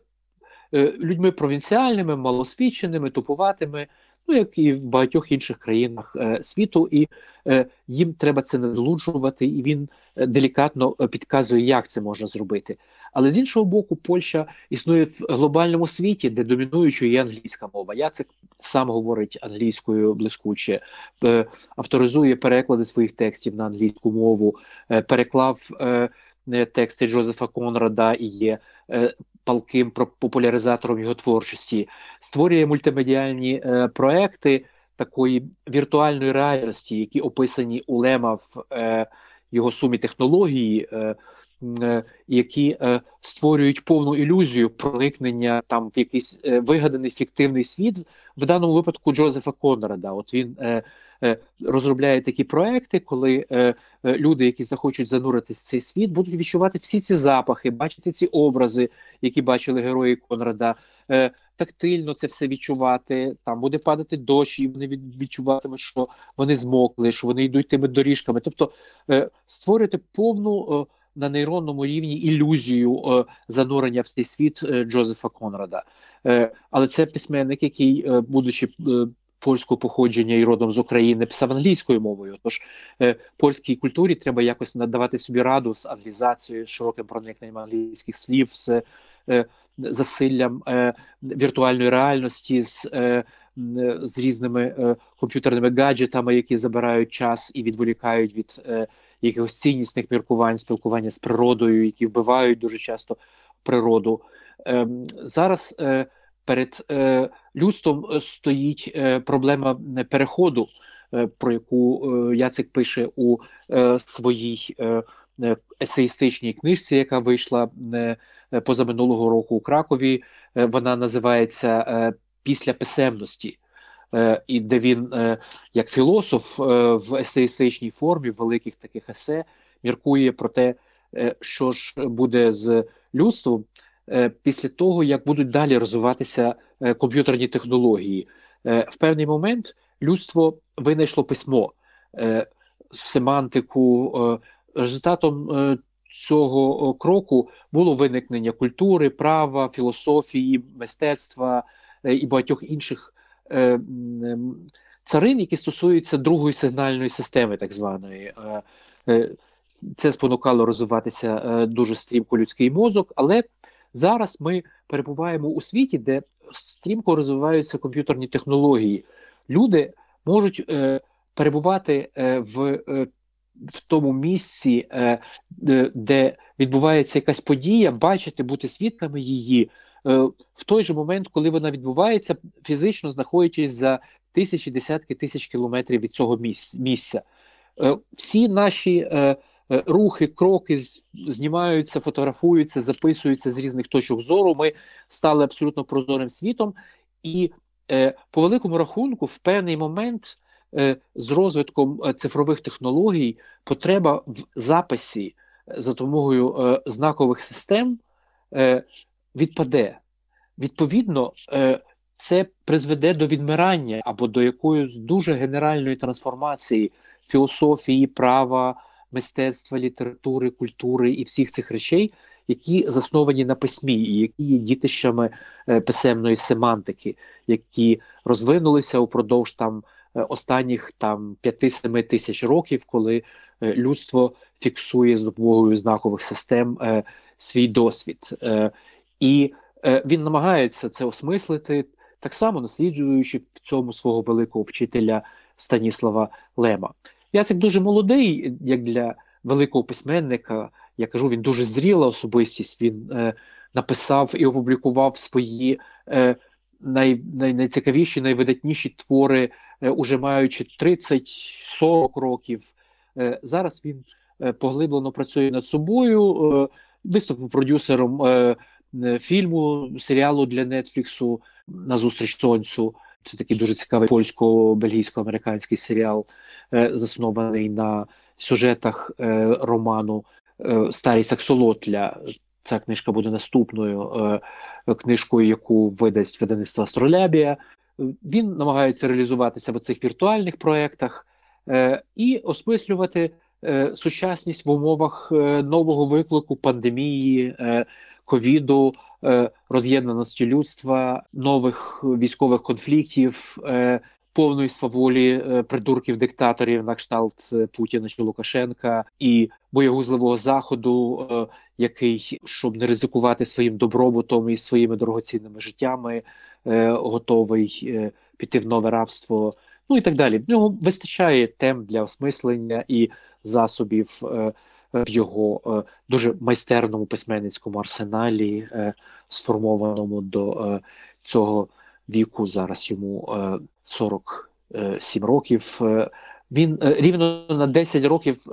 людьми провінціальними, малосвідченими, тупуватими ну як і в багатьох інших країнах е, світу, і е, їм треба це надолуджувати, і він е, делікатно підказує, як це можна зробити. Але з іншого боку, Польща існує в глобальному світі, де домінуючою є англійська мова. Яцек сам говорить англійською блискуче, авторизує переклади своїх текстів на англійську мову, переклав. Тексти Джозефа Конрада і є палким популяризатором його творчості, створює мультимедіальні е, проекти такої віртуальної реальності, які описані у Лема в е, його сумі технології, е, які е, створюють повну ілюзію проникнення там в якийсь е, вигаданий фіктивний світ, в даному випадку Джозефа Конрада. От він е, е, розробляє такі проекти, коли е, Е, люди, які захочуть зануритись в цей світ, будуть відчувати всі ці запахи, бачити ці образи, які бачили герої Конрада, е, тактильно це все відчувати. Там буде падати дощ, і вони відчуватимуть, що вони змокли, що вони йдуть тими доріжками. Тобто е, створити повну. На нейронному рівні ілюзію е, занурення в цей світ е, Джозефа Конрада, е, але це письменник, який, будучи польського походження і родом з України писав англійською мовою. Тож е, польській культурі треба якось надавати собі раду з англізацією, з широким проникненням англійських слів, з е, засиллям е, віртуальної реальності. з е, з різними е, комп'ютерними гаджетами, які забирають час і відволікають від е, якихось ціннісних міркувань, спілкування з природою, які вбивають дуже часто природу. Е, зараз е, перед е, людством е, стоїть проблема переходу, про яку Яцик пише у своїй есеїстичній книжці, яка вийшла позаминулого року у Кракові. Вона називається Після писемності. І де він, як філософ в есеїстичній формі, в великих таких есе, міркує про те, що ж буде з людством, Е, після того, як будуть далі розвиватися е, комп'ютерні технології. Е, в певний момент людство винайшло письмо, семантику. Результатом цього кроку було виникнення культури, права, філософії, мистецтва і багатьох інших царин, які стосуються другої сигнальної системи, так званої. Це спонукало розвиватися дуже стрімко людський мозок, але Зараз ми перебуваємо у світі, де стрімко розвиваються комп'ютерні технології. Люди можуть е, перебувати е, в е, в тому місці, е, де відбувається якась подія, бачити, бути свідками її е, в той же момент, коли вона відбувається, фізично знаходячись за тисячі десятки тисяч кілометрів від цього місця. Е, всі наші е, Е, рухи, кроки знімаються, фотографуються, записуються з різних точок зору. Ми стали абсолютно прозорим світом, і е, по великому рахунку, в певний момент е, з розвитком цифрових технологій потреба в записі за допомогою знакових систем відпаде. Відповідно, це призведе до відмирання або до якоїсь дуже генеральної трансформації філософії, права мистецтва, літератури, культури і всіх цих речей, які засновані на письмі, і які є дітищами е, писемної семантики, які розвинулися упродовж там е, останніх там 5-7 тисяч років, коли людство фіксує з допомогою знакових систем свій досвід. І він намагається це осмислити, так само насліджуючи в цьому свого великого вчителя Станіслава Лема. Яцик дуже молодий, як для великого письменника. Я кажу, він дуже зріла особистість. Він е, написав і опублікував свої е, най, най, найцікавіші, найвидатніші твори, е, уже маючи 30-40 років. Е, Зараз він е, поглиблено працює над собою, е, виступив продюсером е, е фільму, серіалу для Нетфліксу назустріч сонцю. Це такий дуже цікавий польсько-бельгійсько-американський серіал, е, заснований на сюжетах е, роману е, Старий Саксолотля. Ця книжка буде наступною книжкою, яку видасть видавництво Астролябія. Він намагається реалізуватися в цих віртуальних проєктах і осмислювати сучасність в умовах нового виклику пандемії ковіду, е, роз'єднаності людства, нових військових конфліктів, е, повної сваволі е, придурків диктаторів на кшталт Путіна чи Лукашенка і боєгузливого заходу, який щоб не ризикувати своїм добробутом і своїми дорогоцінними життями, готовий піти в нове рабство. Ну і так далі. В нього вистачає тем для осмислення і засобів в його е, дуже майстерному письменницькому арсеналі, е, сформованому до е, цього віку. Зараз йому 47 років. Він рівно на 10 років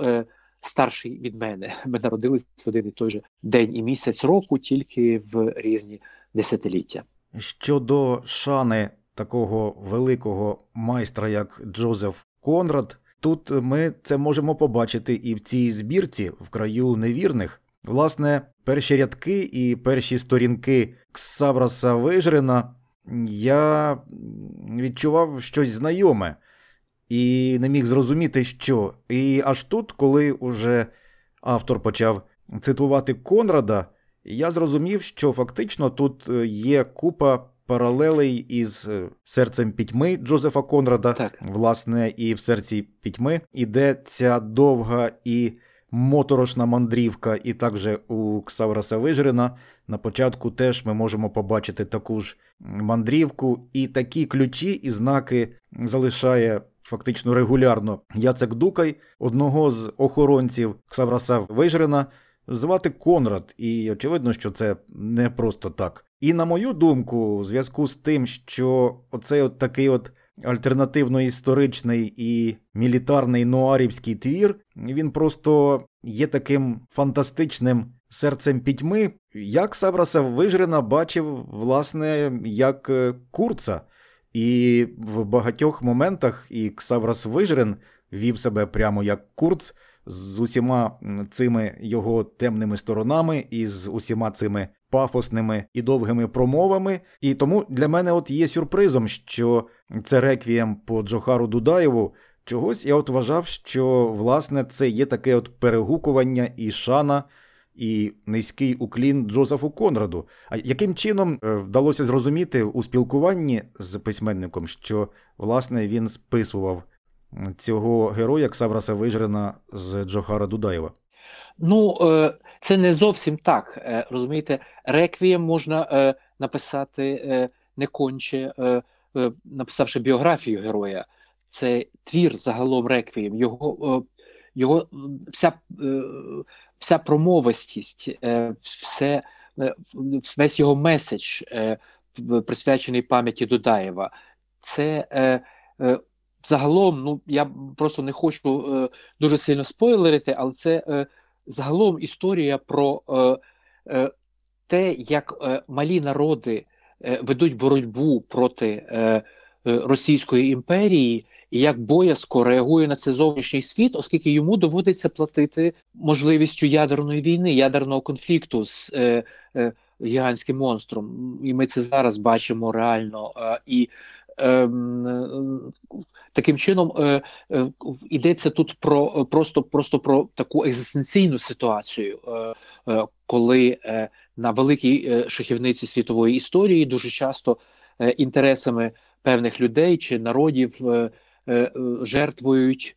старший від мене. Ми народились в один і той же день і місяць року, тільки в різні десятиліття. Щодо шани такого великого майстра, як Джозеф Конрад. Тут ми це можемо побачити і в цій збірці в краю невірних. Власне, перші рядки і перші сторінки Ксавраса Вижрина я відчував щось знайоме і не міг зрозуміти, що. І аж тут, коли уже автор почав цитувати Конрада, я зрозумів, що фактично тут є купа паралелей із е, серцем пітьми Джозефа Конрада, так. власне, і в серці пітьми іде ця довга і моторошна мандрівка, і також у Ксавраса Вижрина на початку теж ми можемо побачити таку ж мандрівку, і такі ключі і знаки залишає. Фактично регулярно Яцек Дукай, одного з охоронців Ксавраса Вижрина, звати Конрад, і очевидно, що це не просто так. І на мою думку, у зв'язку з тим, що оцей от такий от альтернативно-історичний і мілітарний нуарівський твір, він просто є таким фантастичним серцем пітьми, як Савраса Вижрина бачив, власне, як е, Курца. І в багатьох моментах і Ксаврас Вижрин вів себе прямо як Курц з усіма цими його темними сторонами і з усіма цими пафосними і довгими промовами. І тому для мене от є сюрпризом, що це реквієм по Джохару Дудаєву. Чогось я от вважав, що власне це є таке от перегукування і шана. І низький уклін Джозефу Конраду. А яким чином е, вдалося зрозуміти у спілкуванні з письменником, що власне він списував цього героя Ксавраса Вижрина з Джохара Дудаєва? Ну, е, це не зовсім так. Е, розумієте, реквієм можна е, написати не конче, написавши біографію героя. Це твір загалом реквієм. Його його вся вся промовистість, все, весь його меседж, присвячений пам'яті Дудаєва. Це загалом, ну я просто не хочу е, дуже сильно спойлерити, але це е, загалом історія про е, е, те, як е, малі народи е, ведуть боротьбу проти Російської імперії. І як боязко реагує на це зовнішній світ, оскільки йому доводиться платити можливістю ядерної війни, ядерного конфлікту з гігантським монстром, і ми це зараз бачимо реально. І таким чином е, е, йдеться тут про просто просто про таку екзистенційну ситуацію, е, коли на великій шахівниці світової історії дуже часто інтересами певних людей чи народів жертвують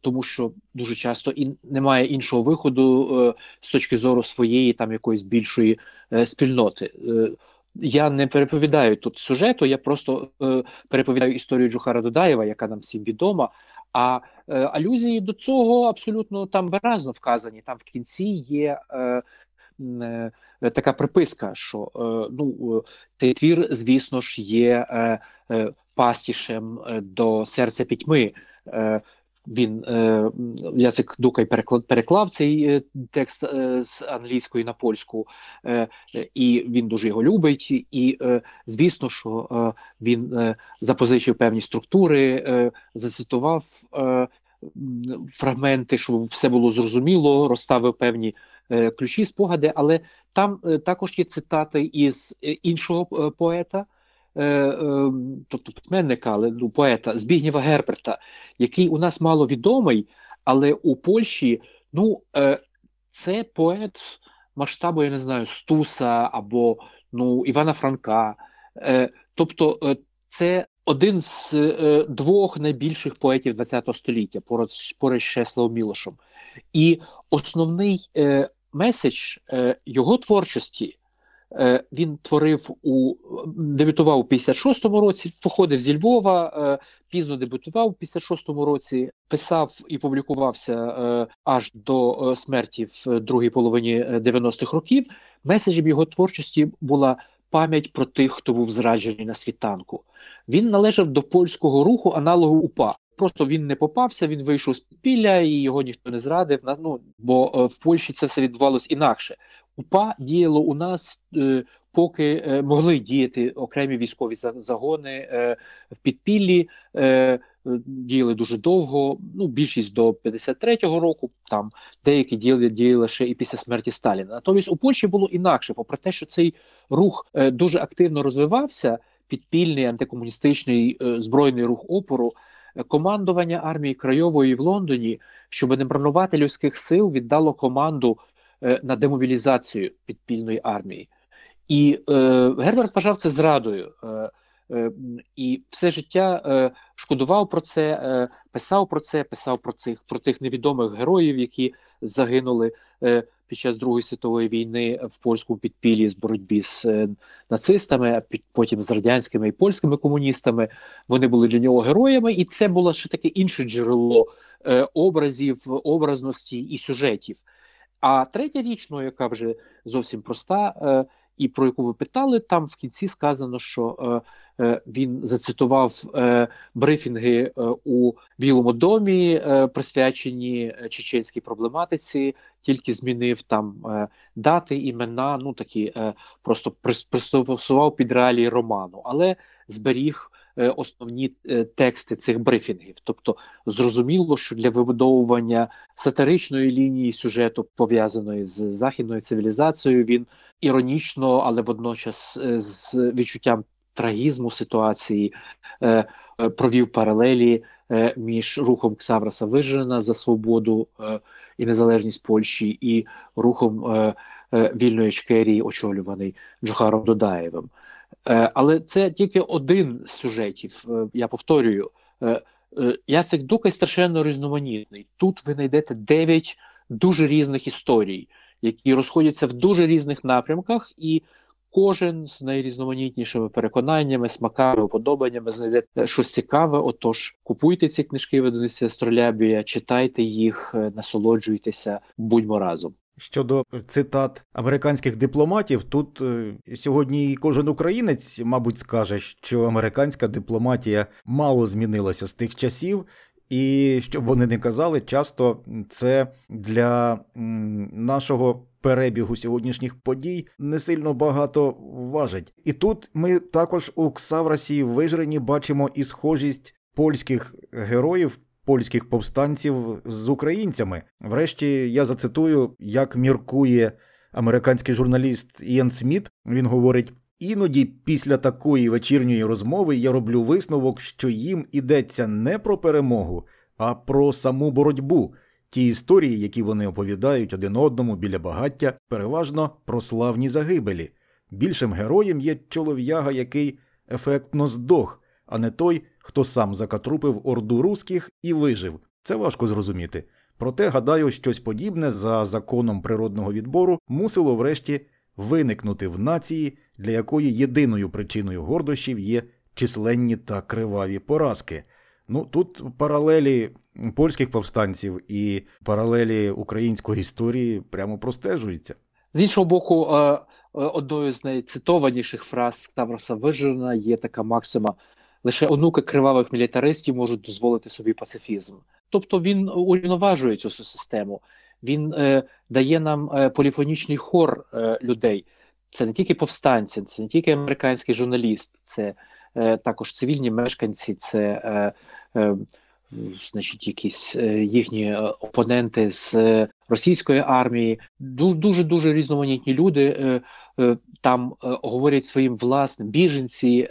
тому що дуже часто і немає іншого виходу з точки зору своєї там якоїсь більшої спільноти. Я не переповідаю тут сюжету, я просто е, переповідаю історію Джухара Додаєва, яка нам всім відома. А е, алюзії до цього абсолютно там виразно вказані. Там в кінці є е, е, така приписка, що е, ну, цей твір, звісно ж, є е, е, пастішем е, до серця пітьми. Він е, Яцик Дукай переклав, цей е, текст е, з англійської на польську, е, і він дуже його любить. І звісно, що він запозичив певні структури, зацитував фрагменти, щоб все було зрозуміло, розставив певні ключі, спогади. Але там також є цитати із іншого поета. Е, е, тобто письменника, але ну, поета Збігнєва Герберта, який у нас мало відомий, але у Польщі ну, е, це поет масштабу, я не знаю, Стуса або ну, Івана Франка. Тобто це один з двох найбільших поетів ХХ століття, з Чеславом Мілошем. І основний меседж його творчості. Е, він творив у дебютував у 56-му році, походив зі Львова, е, пізно дебютував у 56-му році, писав і публікувався е, аж до смерті в другій половині 90-х років. Меседжем його творчості була пам'ять про тих, хто був зраджений на світанку. Він належав до польського руху аналогу УПА. Просто він не попався, він вийшов з підпілля і його ніхто не зрадив. Ну бо в Польщі це все відбувалось інакше. УПА діяло у нас, е, поки е, могли діяти окремі військові загони е, в підпіллі, діяли дуже довго. Ну, більшість до 53-го року, там деякі діяли діяли ще і після смерті Сталіна. Натомість у Польщі було інакше, попри те, що цей рух дуже активно розвивався, підпільний антикомуністичний збройний рух опору. Командування армії Крайової в Лондоні, щоб не марнувати людських сил, віддало команду на демобілізацію підпільної армії. І е, Герберт вважав це зрадою. Е, е, і все життя е, шкодував про це, е, писав про це, писав про цих про тих невідомих героїв, які загинули е, під час Другої світової війни в польському підпіллі з боротьбі з е, нацистами, а під, потім з радянськими і польськими комуністами. Вони були для нього героями, і це було ще таке інше джерело е, образів, образності і сюжетів. А третя річ, ну яка вже зовсім проста, е, і про яку ви питали, там в кінці сказано, що е, е, він зацитував е, брифінги е, у Білому домі, присвячені чеченській проблематиці, тільки змінив там дати, імена, ну такі просто пристосував під реалії роману, але зберіг. Е, основні е, тексти цих брифінгів. Тобто зрозуміло, що для вибудовування сатиричної лінії сюжету, пов'язаної з західною цивілізацією, він іронічно, але водночас е, з відчуттям трагізму ситуації провів паралелі між рухом Ксавраса Вижена за свободу і незалежність Польщі і рухом вільної Чкерії, очолюваний Джохаром Додаєвим. Е, але це тільки один з сюжетів. Е, я повторюю, е, Яцек Дукай страшенно різноманітний. Тут ви знайдете дев'ять дуже різних історій, які розходяться в дуже різних напрямках, і кожен з найрізноманітнішими переконаннями, смаками, уподобаннями знайде щось цікаве. Отож, купуйте ці книжки видавництва Астролябія, читайте їх, насолоджуйтеся, будьмо разом. Щодо цитат американських дипломатів, тут е, сьогодні кожен українець, мабуть, скаже, що американська дипломатія мало змінилася з тих часів, і щоб вони не казали, часто це для нашого перебігу сьогоднішніх подій не сильно багато важить. І тут ми також у Ксаврасі Вижрені бачимо і схожість польських героїв польських повстанців з українцями. Врешті я зацитую, як міркує американський журналіст Іен Сміт. Він говорить: іноді після такої вечірньої розмови я роблю висновок, що їм ідеться не про перемогу, а про саму боротьбу. Ті історії, які вони оповідають один одному біля багаття, переважно про славні загибелі. Більшим героєм є чолов'яга, який ефектно здох, а не той, хто сам закатрупив орду русських і вижив. Це важко зрозуміти. Проте, гадаю, щось подібне за законом природного відбору мусило врешті виникнути в нації, для якої єдиною причиною гордощів є численні та криваві поразки. Ну тут паралелі польських повстанців і паралелі української історії прямо простежуються. З іншого боку, е, е, одною з найцитованіших фраз Ставроса Вижина є така максима: лише онуки кривавих мілітаристів можуть дозволити собі пацифізм. Тобто він урівноважує цю систему, він е, дає нам е, поліфонічний хор е, людей. Це не тільки повстанці, це не тільки американський журналіст, це е, також цивільні мешканці, це е, е, значить, якісь їхні опоненти з російської армії. Дуже дуже різноманітні люди там говорять своїм власним біженці,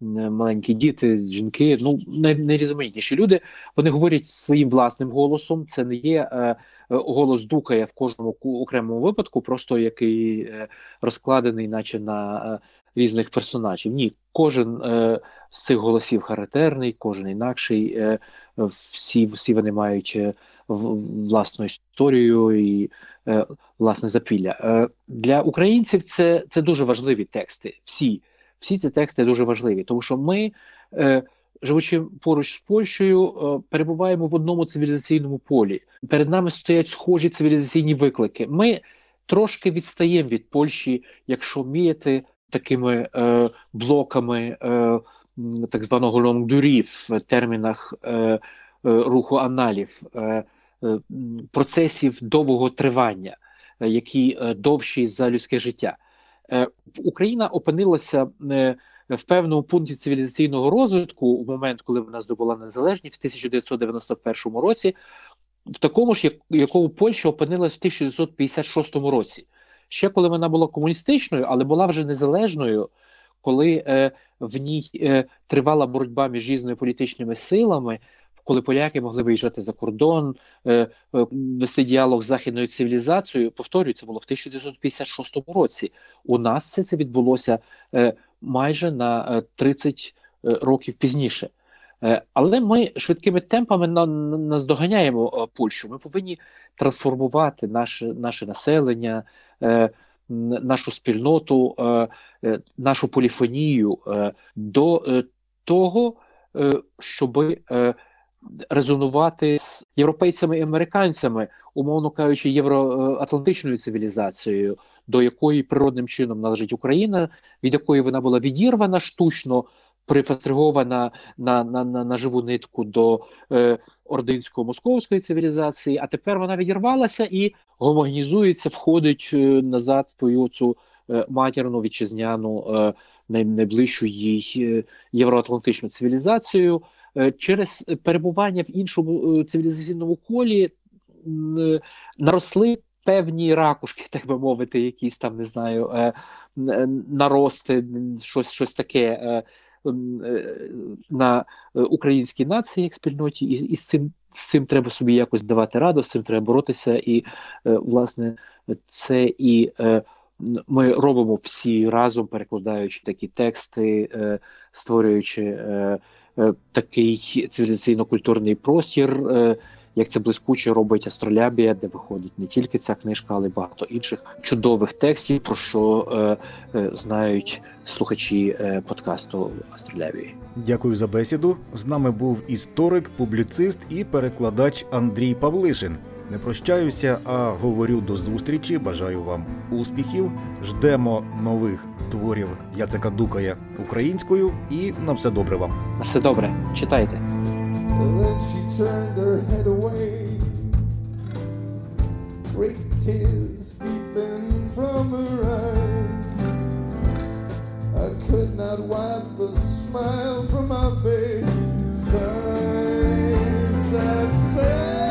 маленькі діти, жінки. Ну найрізноманітніші люди. Вони говорять своїм власним голосом. Це не є голос дукає в кожному окремому випадку, просто який розкладений, наче на різних персонажів. Ні, кожен е, з цих голосів характерний, кожен інакший. Е, всі всі вони мають е, власну історію і е, власне запілля. Е, Для українців це це дуже важливі тексти. Всі всі ці тексти дуже важливі, тому що ми, е, живучи поруч з Польщею, е, перебуваємо в одному цивілізаційному полі. Перед нами стоять схожі цивілізаційні виклики. Ми трошки відстаємо від Польщі, якщо міряти такими е, блоками е, так званого лонгдурі в термінах е, е, руху аналів, е, е, процесів довгого тривання, е, які довші за людське життя. Е, Україна опинилася е, в певному пункті цивілізаційного розвитку в момент, коли вона здобула незалежність в 1991 році, в такому ж, якому Польща опинилась в 1956 році ще коли вона була комуністичною, але була вже незалежною, коли е, в ній тривала боротьба між різними політичними силами. Коли поляки могли виїжджати за кордон, е, е, вести діалог з західною цивілізацією, повторюю, це було в 1956 році. У нас все це відбулося е, майже на 30 е, е, років пізніше. Але ми швидкими темпами наздоганяємо Польщу. Ми повинні трансформувати наше, наше населення, нашу спільноту, нашу поліфонію до того, щоб резонувати з європейцями і американцями, умовно кажучи, євроатлантичною цивілізацією, до якої природним чином належить Україна, від якої вона була відірвана штучно прифастригована на на, на, на живу нитку до е, ординсько-московської цивілізації, а тепер вона відірвалася і гомогенізується, входить е, назад в твою цю е, матірну вітчизняну е, най, найближчу їй е, євроатлантичну цивілізацію. Е, через перебування в іншому е, цивілізаційному колі е, наросли. Певні ракушки, так би мовити, якісь там не знаю, нарости, щось щось таке на українській нації як спільноті, і, і з цим з цим треба собі якось давати раду, з цим треба боротися. І власне це і ми робимо всі разом, перекладаючи такі тексти, створюючи такий цивілізаційно-культурний простір як це блискуче робить Астролябія, де виходить не тільки ця книжка, але й багато інших чудових текстів, про що е, е, знають слухачі е, подкасту Астролябії. Дякую за бесіду. З нами був історик, публіцист і перекладач Андрій Павлишин. Не прощаюся, а говорю до зустрічі. Бажаю вам успіхів. Ждемо нових творів. Яцека Дукая українською, і на все добре вам. На все добре, читайте. great tears seeping from her eyes. I could not wipe the smile from my face. Sad, sad, sad.